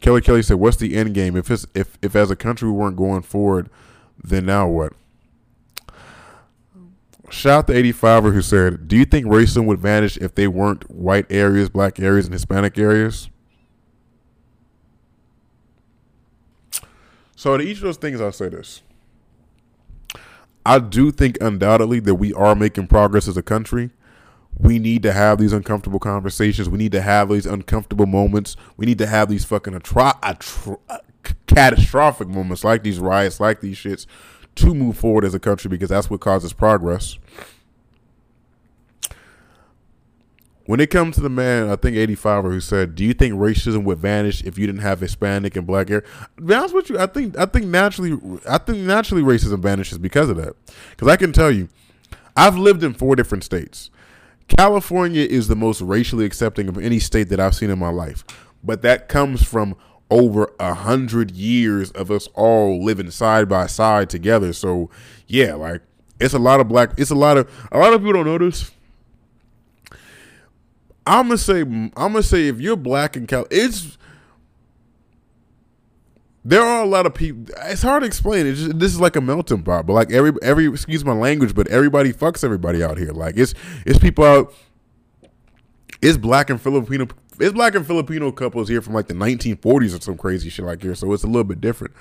Kelly Kelly said, "What's the end game? If it's if if as a country we weren't going forward, then now what?" Shout out the 85er who said, Do you think racism would vanish if they weren't white areas, black areas, and Hispanic areas? So, to each of those things, I'll say this. I do think undoubtedly that we are making progress as a country. We need to have these uncomfortable conversations. We need to have these uncomfortable moments. We need to have these fucking atro- atro- catastrophic moments like these riots, like these shits, to move forward as a country because that's what causes progress. When it comes to the man, I think 85 who said, "Do you think racism would vanish if you didn't have Hispanic and black hair?" To be honest with you, I think I think naturally I think naturally racism vanishes because of that. Because I can tell you, I've lived in four different states. California is the most racially accepting of any state that I've seen in my life, but that comes from over a hundred years of us all living side by side together. So yeah, like it's a lot of black. It's a lot of a lot of people don't notice. I'm gonna say I'm gonna say if you're black in Cal, it's there are a lot of people. It's hard to explain. It's just, this is like a melting pot, but like every every excuse my language, but everybody fucks everybody out here. Like it's it's people out. It's black and Filipino it's black and Filipino couples here from like the 1940s or some crazy shit like here, so it's a little bit different.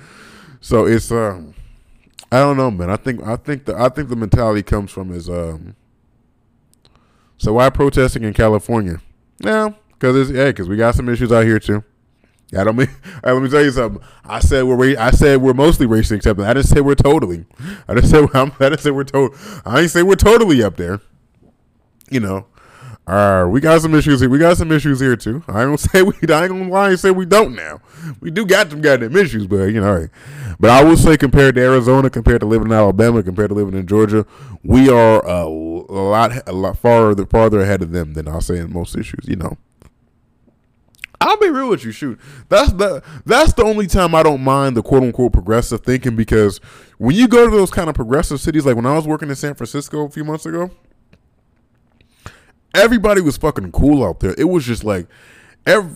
So it's um, I don't know, man. I think I think the I think the mentality comes from is um. So why protesting in California? Yeah, because it's yeah, because we got some issues out here too. I don't mean. let me tell you something. I said we're I said we're mostly racially accepting. I didn't say we're totally. I didn't say I'm, I didn't say we're total. I didn't say we're totally up there. You know, uh, we got some issues here. We got some issues here too. I gonna say we. I ain't gonna lie and say we don't now. We do got some goddamn issues, but you know. But I will say, compared to Arizona, compared to living in Alabama, compared to living in Georgia, we are a, a lot, a lot farther, farther ahead of them than I'll say in most issues. You know. I'll be real with you. Shoot, that's the that's the only time I don't mind the quote unquote progressive thinking because when you go to those kind of progressive cities, like when I was working in San Francisco a few months ago, everybody was fucking cool out there. It was just like every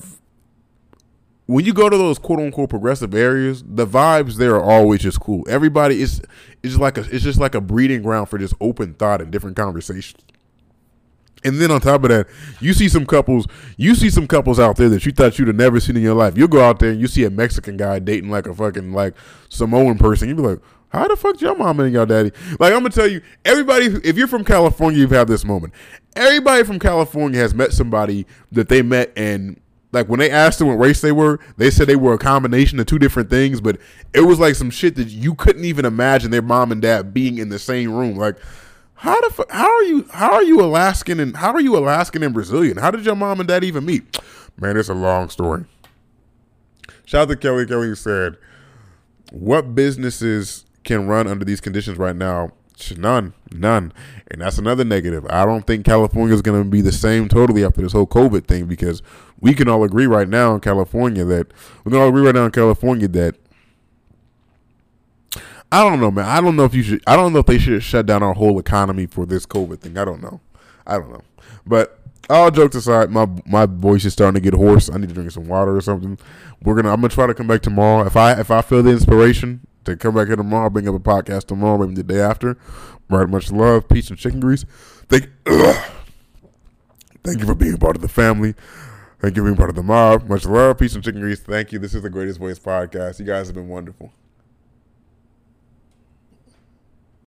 when you go to those quote unquote progressive areas, the vibes there are always just cool. Everybody is it's like a it's just like a breeding ground for just open thought and different conversations. And then on top of that, you see some couples, you see some couples out there that you thought you'd have never seen in your life. You'll go out there and you see a Mexican guy dating like a fucking like Samoan person. You'd be like, how the fuck your mama and your daddy? Like I'm gonna tell you, everybody. If you're from California, you've had this moment. Everybody from California has met somebody that they met, and like when they asked them what race they were, they said they were a combination of two different things. But it was like some shit that you couldn't even imagine their mom and dad being in the same room. Like, how the fuck? How are you? How are you Alaskan and how are you Alaskan and Brazilian? How did your mom and dad even meet? Man, it's a long story. Shout out to Kelly. Kelly said, "What businesses can run under these conditions right now? None, none. And that's another negative. I don't think California is going to be the same totally after this whole COVID thing because we can all agree right now in California that we can all agree right now in California that I don't know, man. I don't know if you should. I don't know if they should shut down our whole economy for this COVID thing. I don't know. I don't know. But all jokes aside, my my voice is starting to get hoarse. I need to drink some water or something. We're gonna. I'm gonna try to come back tomorrow. If I if I feel the inspiration come back here tomorrow. Bring up a podcast tomorrow, maybe the day after. Right, much love, peace, and chicken grease. Thank, thank you for being part of the family. Thank you for being part of the mob. Much love, peace, and chicken grease. Thank you. This is the Greatest Voice podcast. You guys have been wonderful.